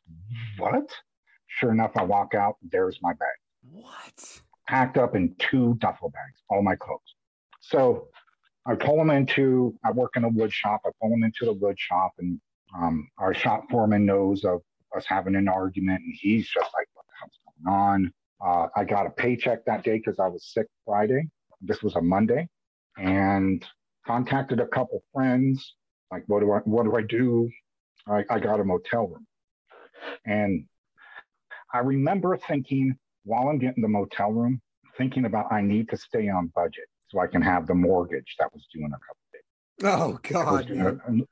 What?" Sure enough, I walk out. There's my bag. What? Packed up in two duffel bags, all my clothes. So I pull them into, I work in a wood shop. I pull them into the wood shop, and um, our shop foreman knows of us having an argument, and he's just like, what the hell's going on? Uh, I got a paycheck that day because I was sick Friday. This was a Monday, and contacted a couple friends. Like, what do I, what do I do? I, I got a motel room, and I remember thinking while I'm getting the motel room, thinking about I need to stay on budget so I can have the mortgage that was due in a couple days. Oh God! Was uh,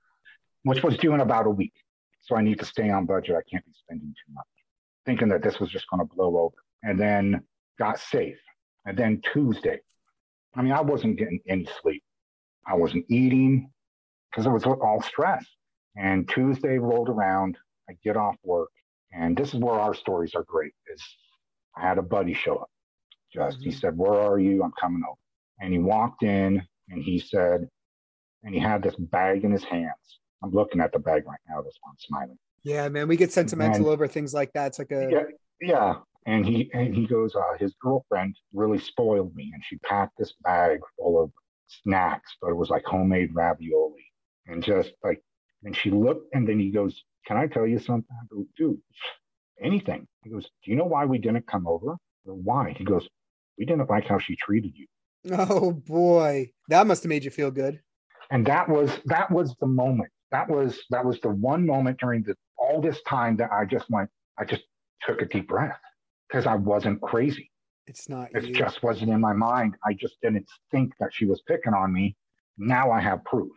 which was due in about a week. So I need to stay on budget. I can't be spending too much. Thinking that this was just going to blow over, and then got safe. And then Tuesday, I mean, I wasn't getting any sleep. I wasn't eating because it was all stress. And Tuesday rolled around. I get off work, and this is where our stories are great. Is I had a buddy show up. Just he mm-hmm. said, "Where are you? I'm coming over." And he walked in and he said, and he had this bag in his hands. I'm looking at the bag right now. this I'm smiling. Yeah, man, we get sentimental and, over things like that. It's like a yeah, yeah. And he and he goes, uh, his girlfriend really spoiled me, and she packed this bag full of snacks, but it was like homemade ravioli, and just like, and she looked, and then he goes, "Can I tell you something?" I go, "Dude, anything." He goes, "Do you know why we didn't come over? Or why?" He goes, "We didn't like how she treated you." Oh boy, that must have made you feel good. And that was that was the moment. That was that was the one moment during the all this time that I just went. I just took a deep breath because I wasn't crazy. It's not. It you. just wasn't in my mind. I just didn't think that she was picking on me. now I have proof.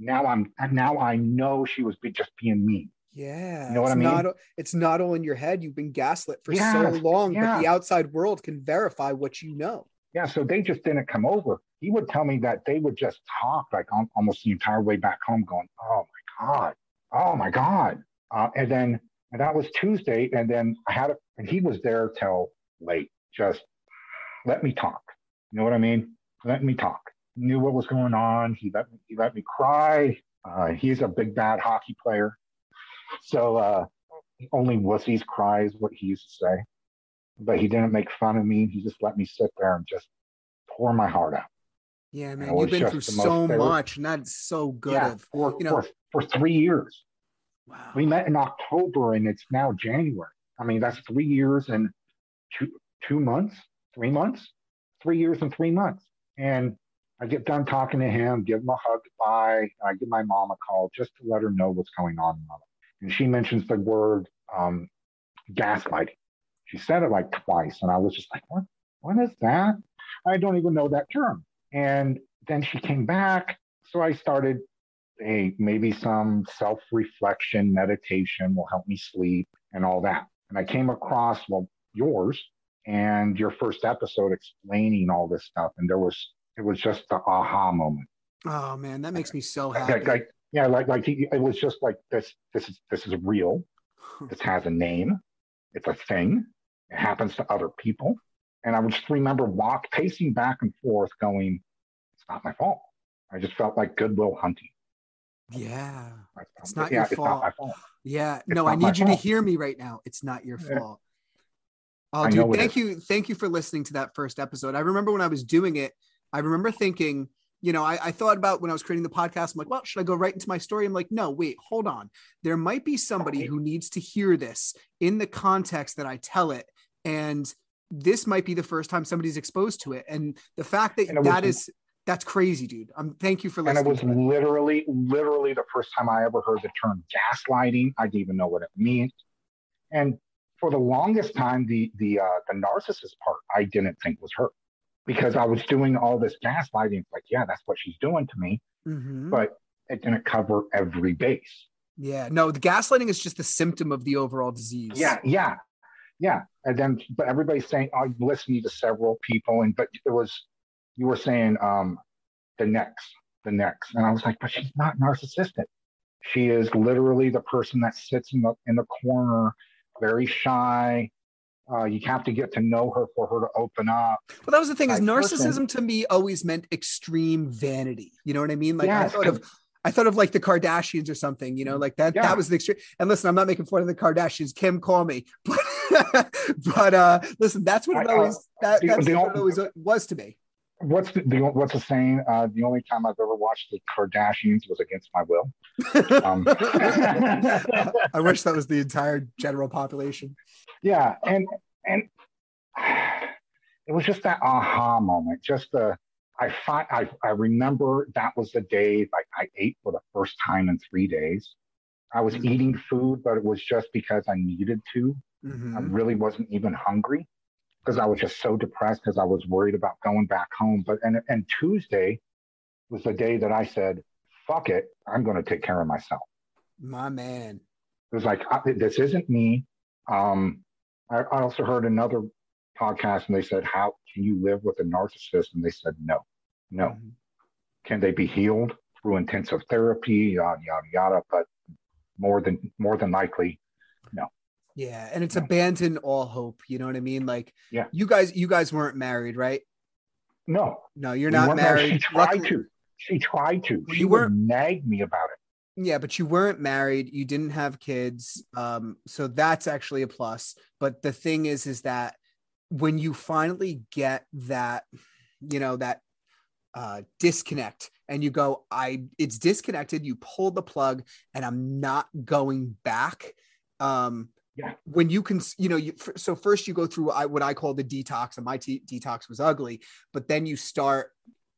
Now I'm now I know she was just being mean. Yeah. You know what I mean? Not, it's not all in your head. You've been gaslit for Yeah, so long, but the outside world can verify what you know. Yeah, so they just didn't come over. He would tell me that they would just talk like almost the entire way back home, going, "Oh my god, oh my god," uh, and then and that was Tuesday, and then I had a, and he was there till late. Just let me talk. You know what I mean? Let me talk. Knew what was going on. He let me, he let me cry. Uh, he's a big bad hockey player, so uh, only wussies cry is what he used to say. But he didn't make fun of me. He just let me sit there and just pour my heart out. Yeah, man. You've been through most- so much, and that's so good yeah, of for, you know- for, for three years. wow. We met in October and it's now January. I mean, that's three years and two, two months, three months, three years and three months. And I get done talking to him, give him a hug goodbye. And I give my mom a call just to let her know what's going on. And she mentions the word um, gaslighting. She said it like twice. And I was just like, what? What is that? I don't even know that term. And then she came back. So I started hey, maybe some self reflection meditation will help me sleep and all that. And I came across, well, yours and your first episode explaining all this stuff. And there was, it was just the aha moment. Oh man, that makes me so happy. like, yeah, like, like he, it was just like this, this is, this is real. This has a name. It's a thing. It happens to other people. And I would just remember walk, pacing back and forth going, it's not my fault. I just felt like Good Will Hunting. yeah. It's not your It's not my fault. fault. Yeah. No, I need you to hear me right now. It's not your Yeah. fault. Oh, I dude, thank you. Thank you for listening to that first episode. I remember when I was doing it, I remember thinking, you know, I, I thought about when I was creating the podcast, I'm like, well, should I go right into my story? I'm like, no, wait, hold on. There might be somebody who needs to hear this in the context that I tell it. And this might be the first time somebody's exposed to it. And the fact that that was- is, that's crazy, dude. Um, thank you for listening. And it was literally, literally the first time I ever heard the term gaslighting. I didn't even know what it meant. And for the longest time, the the uh, the narcissist part I didn't think was her because I was doing all this gaslighting. Like, yeah, that's what she's doing to me, Mhm. but it didn't cover every base. Yeah, no, the gaslighting is just the symptom of the overall disease. Yeah, yeah, yeah. And then, but everybody's saying, oh, I'm listening to several people, and but it was you were saying um, the next, the next, and I was like, but she's not narcissistic. She is literally the person that sits in the in the corner, very shy. Uh, you have to get to know her for her to open up. Well, that was the thing is narcissism person. to me always meant extreme vanity. You know what I mean? Like I thought of I thought of like the Kardashians or something, you know, like that Yeah. that was the extreme. And listen, I'm not making fun of the Kardashians. Kim, call me. But but uh listen, that's what it I- uh, always that, the- that's the what it always was to me. What's the, the what's the saying? Uh, the only time I've ever watched the Kardashians was against my will. Um, I wish that was the entire general population. yeah and and it was just that aha moment just the i find i i remember that was the day like i ate for the first time in three days i was Mhm. eating food but it was just because i needed to Mhm. i really wasn't even hungry because i was just so depressed because i was worried about going back home. But and and tuesday was the day that i said fuck it i'm going to take care of myself. My man. it was like I, this isn't me. Um I, I also heard another podcast and they said how can you live with a narcissist? And they said no no. Mhm. can they be healed through intensive therapy? Yada yada yada. But more than more than likely Yeah, and it's abandon all hope. You know what I mean? Like, Yeah. you guys, you guys weren't married, right? no No, you're we not married. married. she tried Luckily- to she tried to she you would nag me about it Yeah, but you weren't married. You didn't have kids. Um, so that's actually a plus. But the thing is, is that when you finally get that, you know, that uh, disconnect and you go, I, it's disconnected. You pull the plug and I'm not going back. Um, Yeah. When you can, you know, you, so first you go through what I call the detox and my t- detox was ugly, but then you start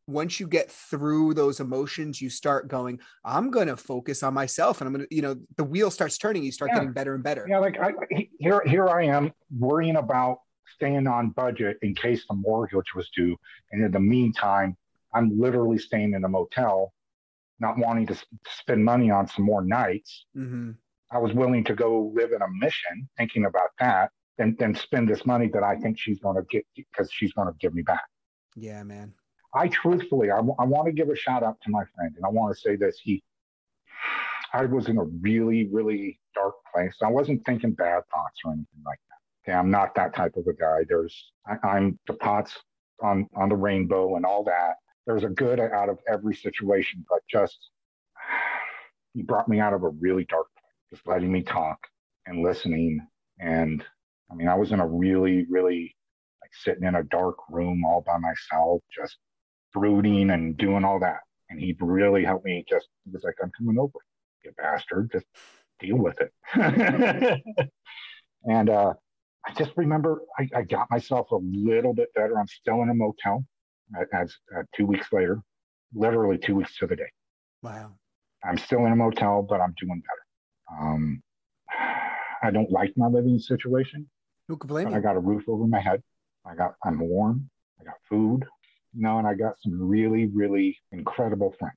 once you get through those emotions, you start going, I'm going to focus on myself. And I'm going to, you know, the wheel starts turning. You start Yeah. getting better and better. yeah like I, here here i am worrying about staying on budget in case the mortgage was due and in the meantime I'm literally staying in a motel, not wanting to spend money on some more nights. Mm-hmm. I was willing to go live in a mission, thinking about that, and then spend this money that I think she's going to get because she's going to give me back. Yeah, man. I truthfully, I, w- I want to give a shout out to my friend, and I want to say this. He, I was in a really, really dark place. I wasn't thinking bad thoughts or anything like that. Okay, I'm not that type of a guy. There's, I, I'm the pots on on the rainbow and all that. There's a good out of every situation, but just he brought me out of a really dark just letting me talk and listening. And I mean, I was in a really, really like sitting in a dark room all by myself, just brooding and doing all that. And he really helped me. Just he was like, "I'm coming over, you bastard. Just deal with it." and uh, I just remember I, I, got myself a little bit better. I'm still in a motel as uh, two weeks later, literally two weeks to the day. Wow. I'm still in a motel, but I'm doing better. Um, I don't like my living situation. Who can blame you? I got a roof over my head. I got I'm warm. I got food. You know, and I got some really, really incredible friends.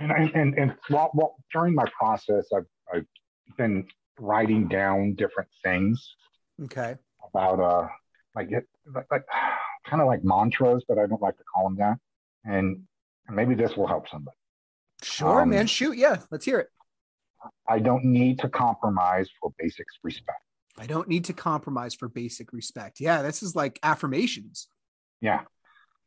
And and and, and while, while, during my process, I've I've been writing down different things. Okay. About uh, like it, like, like kind of like mantras, but I don't like to call them that. And maybe this will help somebody. Sure, um, man. Shoot. Yeah. Let's hear it. I don't need to compromise for basic respect. I don't need to compromise for basic respect. Yeah. This is like affirmations. Yeah.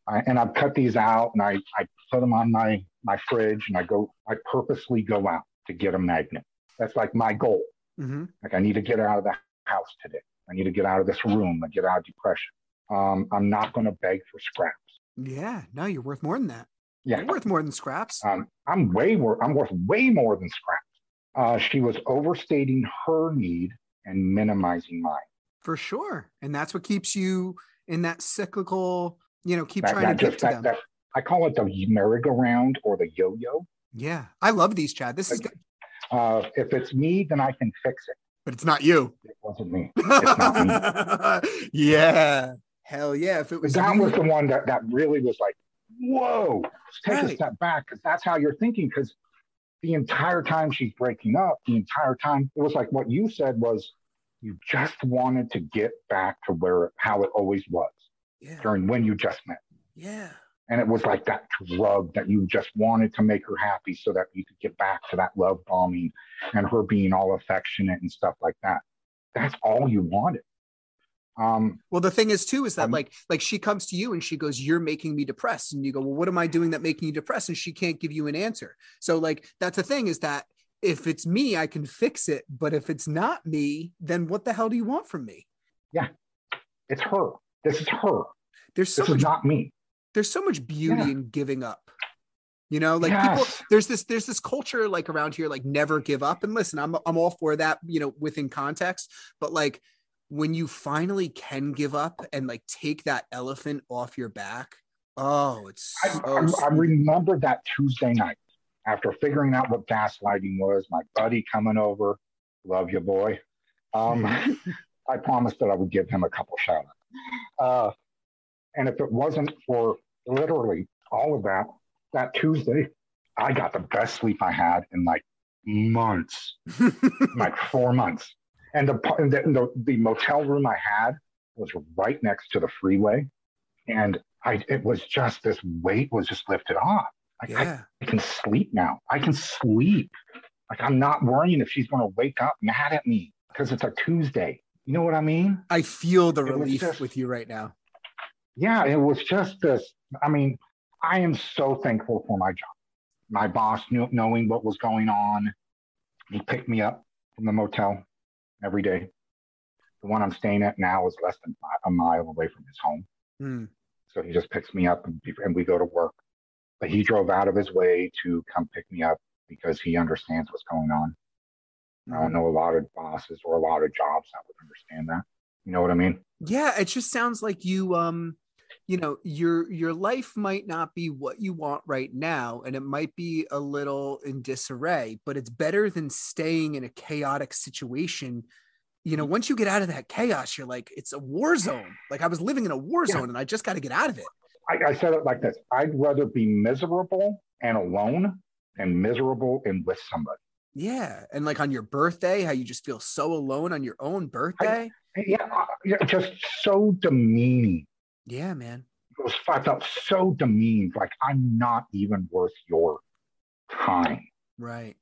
I, and I've cut these out and I, I put them on my, my fridge and I go, I purposely go out to get a magnet. That's like my goal. Mm-hmm. Like I need to get out of the house today. I need to get out of this room and get out of depression. Um, I'm not going to beg for scraps. Yeah, no, you're worth more than that. Yeah, you're worth more than scraps. Um, I'm way more. I'm worth way more than scraps. Uh, she was overstating her need and minimizing mine. For sure, and that's what keeps you in that cyclical. You know, keep that, trying that to get to that, them. I call it the merry-go-round or the yo-yo. Yeah, I love these, Chad. This is good. Uh, if it's me, then I can fix it. But it's not you. It wasn't me. It's not me. yeah. Hell yeah. If it was that you. was the one that, that really was like, whoa, let's take right. a step back because that's how you're thinking. Because the entire time she's breaking up, the entire time, it was like what you said was you just wanted to get back to where how it always was yeah. during when you just met. Yeah. And it was like that drug that you just wanted to make her happy so that you could get back to that love bombing and her being all affectionate and stuff like that. That's all you wanted. Um, well, the thing is too is that um, like like she comes to you and she goes, "You're making me depressed," and you go, "Well, what am I doing that making you depressed?" And she can't give you an answer. So like that's the thing is that if it's me, I can fix it, but if it's not me, then what the hell do you want from me? Yeah, it's her. This is her. There's so this much, not me. There's so much beauty yeah. in giving up. You know, like yes. people, there's this, there's this culture like around here, like never give up. And listen, I'm, I'm all for that, you know, within context, but like when you finally can give up and like take that elephant off your back, oh, it's so I, I, I remember that Tuesday night after figuring out what gaslighting was, my buddy coming over, love you, boy. Um, I promised that I would give him a couple shout outs. Uh, and if it wasn't for literally all of that, that Tuesday, I got the best sleep I had in like months, like four months. And the, the, the motel room I had was right next to the freeway, and I it was just this weight was just lifted off. Like yeah. I, I can sleep now. I can sleep. Like I'm not worrying if she's going to wake up mad at me because it's a Tuesday. You know what I mean? I feel the it relief just, with you right now. Yeah, it was just this. I mean, I am so thankful for my job. My boss knew, knowing what was going on. He picked me up from the motel every day. The one I'm staying at now is less than a mile away from his home. Mm. So he just picks me up and, and we go to work. But he drove out of his way to come pick me up because he understands what's going on. I don't hmm. know a lot of bosses or a lot of jobs that would understand that. You know what I mean? Yeah, it just sounds like you um you know your your life might not be what you want right now and it might be a little in disarray but it's better than staying in a chaotic situation you know mm. once you get out of that chaos you're like it's a war zone like i was living in a war yeah. zone and i just got to get out of it I, I said it like this I'd rather be miserable and alone and miserable and with somebody. Yeah. And like on your birthday, how you just feel so alone on your own birthday. Yeah, uh, yeah, just so demeaning. Yeah, man. It was I felt so demeaned, like I'm not even worth your time. Right.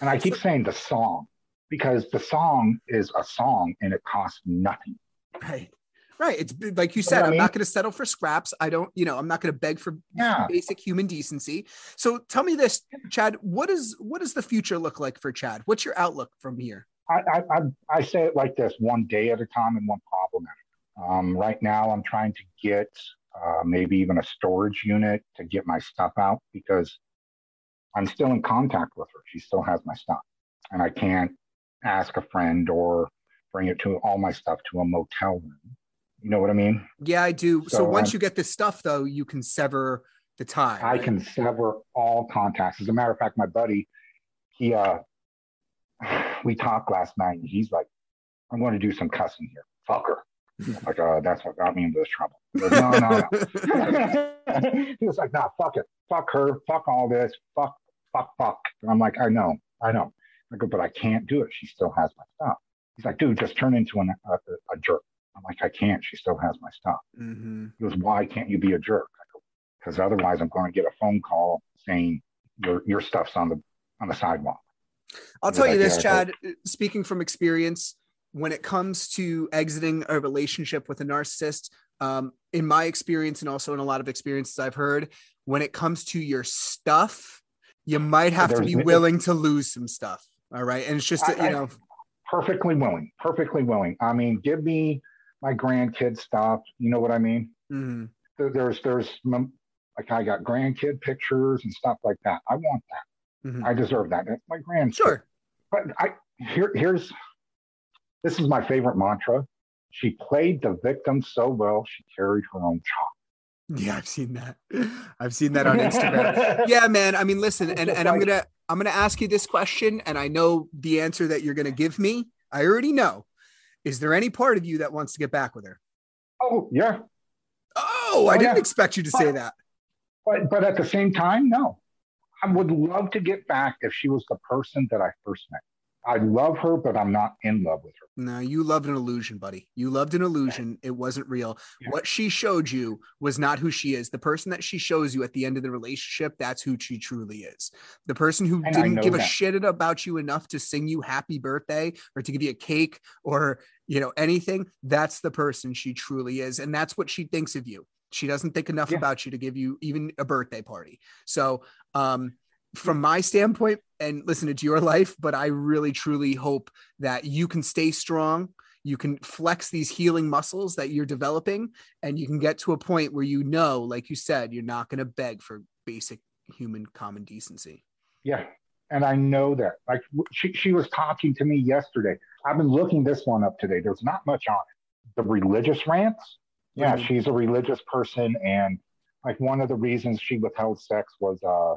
And I keep saying the song because the song is a song and it costs nothing. Right. Right. It's like you said, what I I'm mean? not going to settle for scraps. I don't, you know, I'm not going to beg for Yeah. basic human decency. So tell me this, Chad, what is what does the future look like for Chad? What's your outlook from here? I, I, I, I say it like this one day at a time and one problem at a time. Um, right now, I'm trying to get uh, maybe even a storage unit to get my stuff out because I'm still in contact with her. She still has my stuff. And I can't ask a friend or bring it to all my stuff to a motel room. You know what I mean? Yeah, I do. So, So once I'm- you get this stuff though, you can sever the tie. I right? can sever all contacts. As a matter of fact, my buddy, he uh we talked last night and he's like, I'm going to do some cussing here. Fuck her. I'm like, uh, that's what got me into this trouble. He no, no, no. he was like, nah, fuck it. Fuck her. Fuck all this. Fuck, fuck, fuck. And I'm like, I know, I know. I go, but I can't do it. She still has my stuff. He's like, dude, just turn into an, a, a jerk. I'm like, I can't. She still has my stuff. hmm He goes, why can't you be a jerk? I go, because otherwise I'm going to get a phone call saying your your stuff's on the on the sidewalk. I'll He's tell you this, yeah, Chad, speaking from experience, when it comes to exiting a relationship with a narcissist, um, in my experience and also in a lot of experiences I've heard, when it comes to your stuff, you might have to be willing to lose some stuff. All right. And it's just, I- you I- know, Perfectly willing, perfectly willing. I mean, give me my grandkid stuff. You know what I mean? Mm-hmm. There- There's there's like I got grandkid pictures and stuff like that. I want that. Mhm. I deserve that. That's my grandkid. sure. But I here here's this is my favorite mantra. She played the victim so well, she carried her own chalk. Yeah, I've seen that. I've seen that on Instagram. yeah, man. I mean, listen, and, and I'm gonna I'm gonna ask you this question, and I know the answer that you're gonna give me. I already know. Is there any part of you that wants to get back with her? Oh yeah, Oh, I Oh, didn't yeah. expect you to say that. but but at the same time, no. I would love to get back if she was the person that I first met. I love her, but I'm not in love with her. No, you loved an illusion, buddy. You loved an illusion. It wasn't real. Yeah. What she showed you was not who she is. The person that she shows you at the end of the relationship, that's who she truly is. The person who And didn't give a shit about you enough to sing you happy birthday or to give you a cake or, you know, anything, that's the person she truly is. And that's what she thinks of you. She doesn't think enough Yeah. about you to give you even a birthday party. So, um, from my standpoint, and listen, it's your life, but I really truly hope that you can stay strong. You can flex these healing muscles that you're developing, and you can get to a point where you know, like you said, you're not going to beg for basic human common decency. Yeah. And I know that. Like she, she was talking to me yesterday. I've been looking this one up today. There's not much on it. The religious rants. Yeah, Mhm. she's a religious person. And like one of the reasons she withheld sex was uh,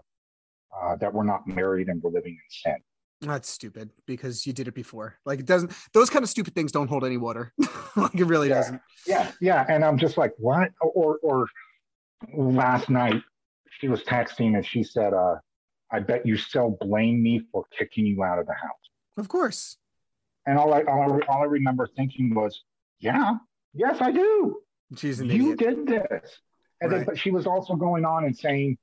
uh, that we're not married and we're living in sin. That's stupid because you did it before. Like it doesn't; those kind of stupid things don't hold any water. like it really Yeah. doesn't. Yeah, yeah. And I'm just like, what? Or or last night she was texting and she said, uh, I bet you still blame me for kicking you out of the house. Of course. And all I all I, all I remember thinking was, yeah, yes, I do. She's an You idiot. did this. And then, but she was also going on and saying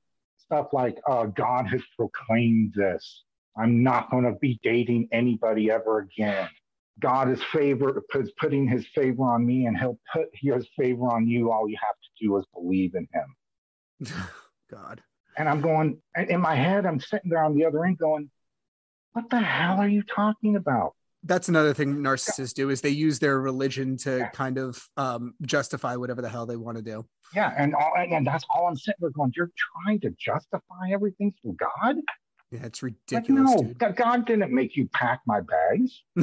stuff like, uh, God has proclaimed this. I'm not going to be dating anybody ever again. God is favor is putting his favor on me and he'll put his favor on you. All you have to do is believe in him. God. And I'm going, and in my head, I'm sitting there on the other end going, what the hell are you talking about? That's another thing narcissists do is they use their religion to Yeah. kind of um, justify whatever the hell they want to do. Yeah. And all, and that's all I'm sitting there going, you're trying to justify everything through God? Yeah, it's Like, ridiculous, no, dude. God- God didn't make you pack my bags.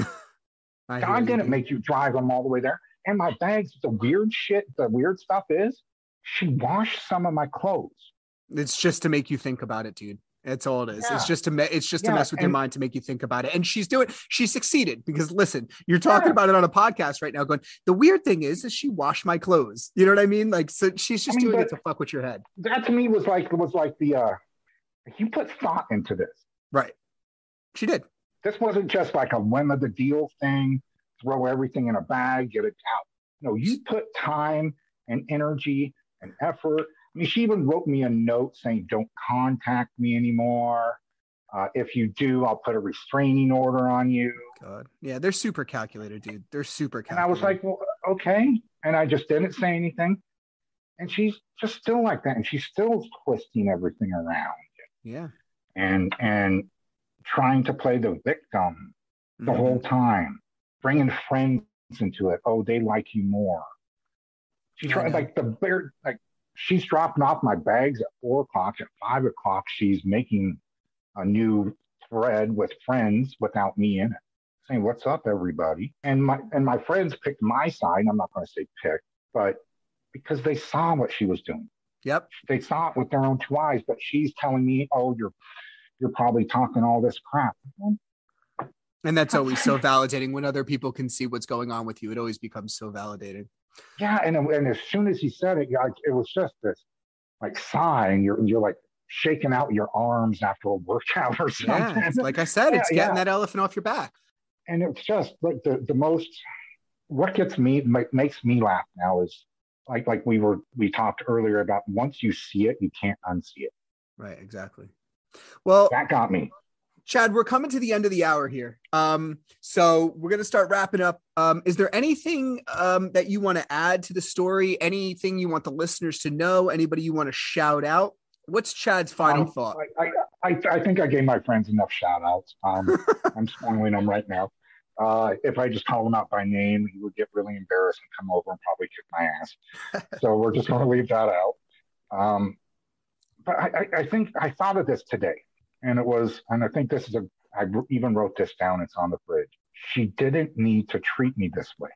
God you, didn't dude. make you drive them all the way there. And my bags, the weird shit, the weird stuff is she washed some of my clothes. It's just to make you think about it, dude. That's all it is. Yeah. It's just to me- it's just to mess with your mind to make you think about it. And she's doing. She succeeded because listen, you're talking Yeah. about it on a podcast right now. Going. The weird thing is, is she washed my clothes. You know what I mean? Like, so she's just mean, doing it to fuck with your head. That to me was like was like the uh you put thought into this. Right. She did. This wasn't just like a whim of the deal thing, throw everything in a bag, get it out. No, you put time and energy and effort. Mean, she even wrote me a note saying, don't contact me anymore. Uh, if you do, I'll put a restraining order on you. God. Yeah, they're super calculated, dude. They're super And. I was like, well, okay. And I just didn't say anything. And she's just still like that. And she's still twisting everything around yeah. and and trying to play the victim the Mhm. whole time, bringing friends into it. Oh, they like you more. She tried like the bear, like she's dropping off my bags at four o'clock. At five o'clock, she's making a new thread with friends without me in it, saying, "What's up, everybody?" And my and my friends picked my side. I'm not going to say pick, but because they saw what she was doing Yep. they saw it with their own two eyes, but she's telling me, "Oh, you're you're probably talking all this crap." And that's always so validating when other people can see what's going on with you. It always becomes so validating. Yeah, and and as soon as he said it, like it was just this like sigh, and you're you're like shaking out your arms after a workout or something. Yeah. Like I said, it's getting yeah. that elephant off your back. and it's just like the the most what gets me makes me laugh now is like like we were we talked earlier about once you see it, you can't unsee it. Right. Exactly. Well, That got me. Chad, we're coming to the end of the hour here. Um, so we're gonna start wrapping up. Um, is there anything um that you want to add to the story? Anything you want the listeners to know? Anybody you want to shout out? What's Chad's final Um, thought? I, I, I, I think I gave my friends enough shout outs. Um, I'm spoiling them right now. Uh, if I just call him out by name, he would get really embarrassed and come over and probably kick my ass. so we're just going to leave that out. Um, but I, I, I think I thought of this today, and it was, and I think this is a, I even wrote this down. It's on the fridge. She didn't need to treat me this way.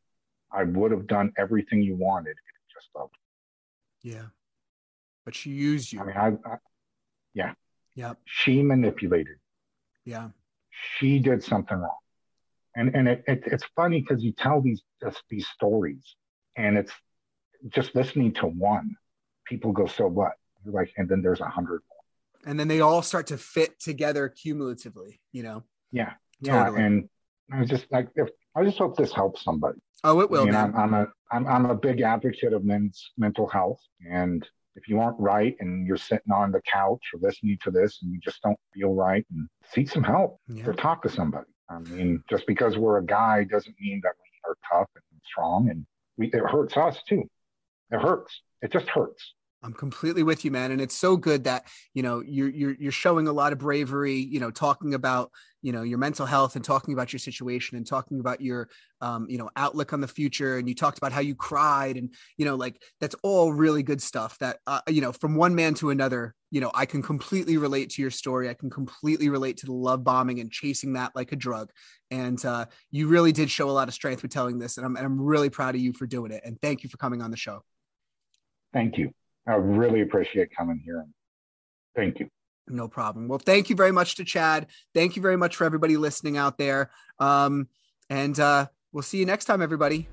I would have done everything you wanted. if you Just loved. Yeah. But she used you. I mean, I, I, yeah. Yep. She manipulated. Yeah. she did something wrong. And and it, it it's funny because you tell these just these stories, and it's just listening to one, people go, so what? You're like, and then there's a hundred. And then they all start to fit together cumulatively, you know? Yeah, Totally. yeah. And I was just like, if, I just hope this helps somebody. Oh, it will. I mean, I'm, I'm a I'm I'm a big advocate of men's mental health, and if you aren't right and you're sitting on the couch or listening to this and you just don't feel right, and seek some help Yeah. or talk to somebody. I mean, just because we're a guy doesn't mean that we are tough and strong, and we, it hurts us too. It hurts. It just hurts. I'm completely with you, man. And it's so good that, you know, you're, you're, you're showing a lot of bravery, you know, talking about, you know, your mental health and talking about your situation and talking about your, um, you know, outlook on the future. And you talked about how you cried and, you know, like that's all really good stuff that, uh, you know, from one man to another, you know, I can completely relate to your story. I can completely relate to the love bombing and chasing that like a drug. And uh, you really did show a lot of strength with telling this. And I'm, and I'm really proud of you for doing it. And thank you for coming on the show. Thank you. I really appreciate coming here. Thank you. No problem. Well, thank you very much to Chad. Thank you very much for everybody listening out there. Um, and uh, we'll see you next time, everybody.